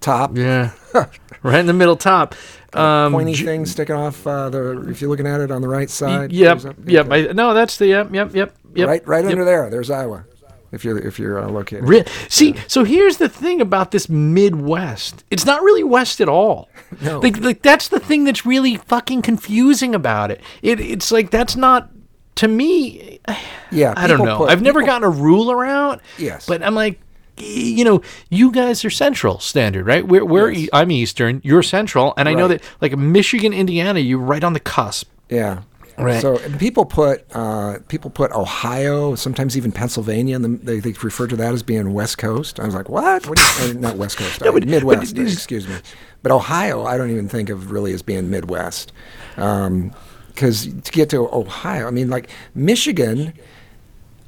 top,
Yeah. right in the middle top. Um,
pointy
J-
thing sticking off uh, the. If you're looking at it on the right side.
Yep.
up-
Yep. I, no, that's the yep. Yep. Yep. Yep.
right, right
yep.
under there. There's Iowa. If you're if you're uh, located.
Re- See, so here's the thing about this Midwest. It's not really West at all.
No.
Like, like that's the thing that's really fucking confusing about it. It it's like that's not to me.
Yeah,
I don't know.
put-
I've never
people-
gotten a ruler out.
Yes.
But I'm like, you know, you guys are Central Standard, right? We're, we're
Yes.
e- I'm Eastern. You're Central, and I know that like Michigan, Indiana, you're right on the cusp.
Yeah.
Right.
So people put uh, people put Ohio, sometimes even Pennsylvania, and they, they refer to that as being West Coast. I was like, what? what you, uh, not West Coast, uh,
but-
Midwest.
but
excuse me. But Ohio, I don't even think of really as being Midwest, because to get to Ohio, I mean, like Michigan.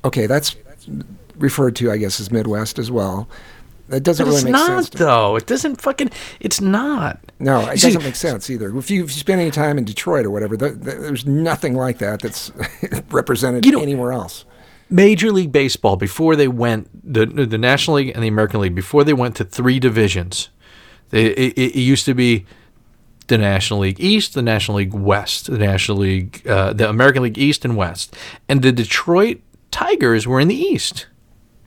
Okay, that's referred to, I guess, as Midwest as well. That doesn't
But
really make
not
sense. to-
though. It doesn't fucking. It's not.
no, it
See-
doesn't make sense either. If you, if you spend any time in Detroit or whatever, th- th- there's nothing like that that's represented
You know-
anywhere else.
Major League Baseball before they went the the National League and the American League before they went to three divisions. They, it, it used to be the National League East, the National League West, the National League, uh, the American League East and West, and the Detroit Tigers were in the East.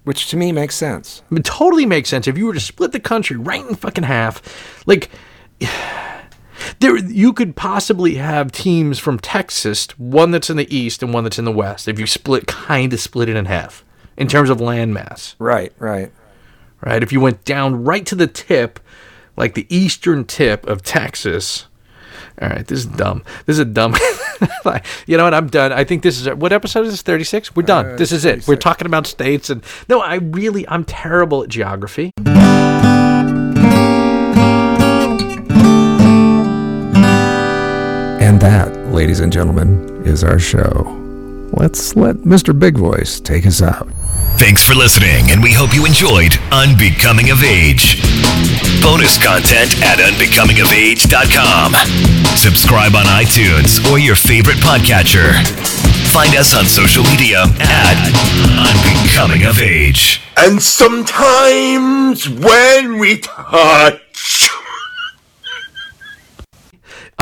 Which to me makes sense.
It totally makes sense if you were to split the country right in fucking half. Like there you could possibly have teams from Texas, one that's in the east and one that's in the west, if you split kind of split it in half in terms of land mass.
Right, right.
Right? If you went down right to the tip, like the eastern tip of Texas. All right, this is dumb. This is a dumb. you know what? I'm done. I think this is what episode is this? 36. We're done.
Uh,
this is it. We're talking about states and no, I really I'm terrible at geography.
And that, ladies and gentlemen, is our show. Let's let Mr. Big Voice take us out.
Thanks for listening, and we hope you enjoyed Unbecoming of Age. Bonus content at unbecomingofage.com. Subscribe on iTunes or your favorite podcatcher. Find us on social media at Unbecoming of Age.
And sometimes when we touch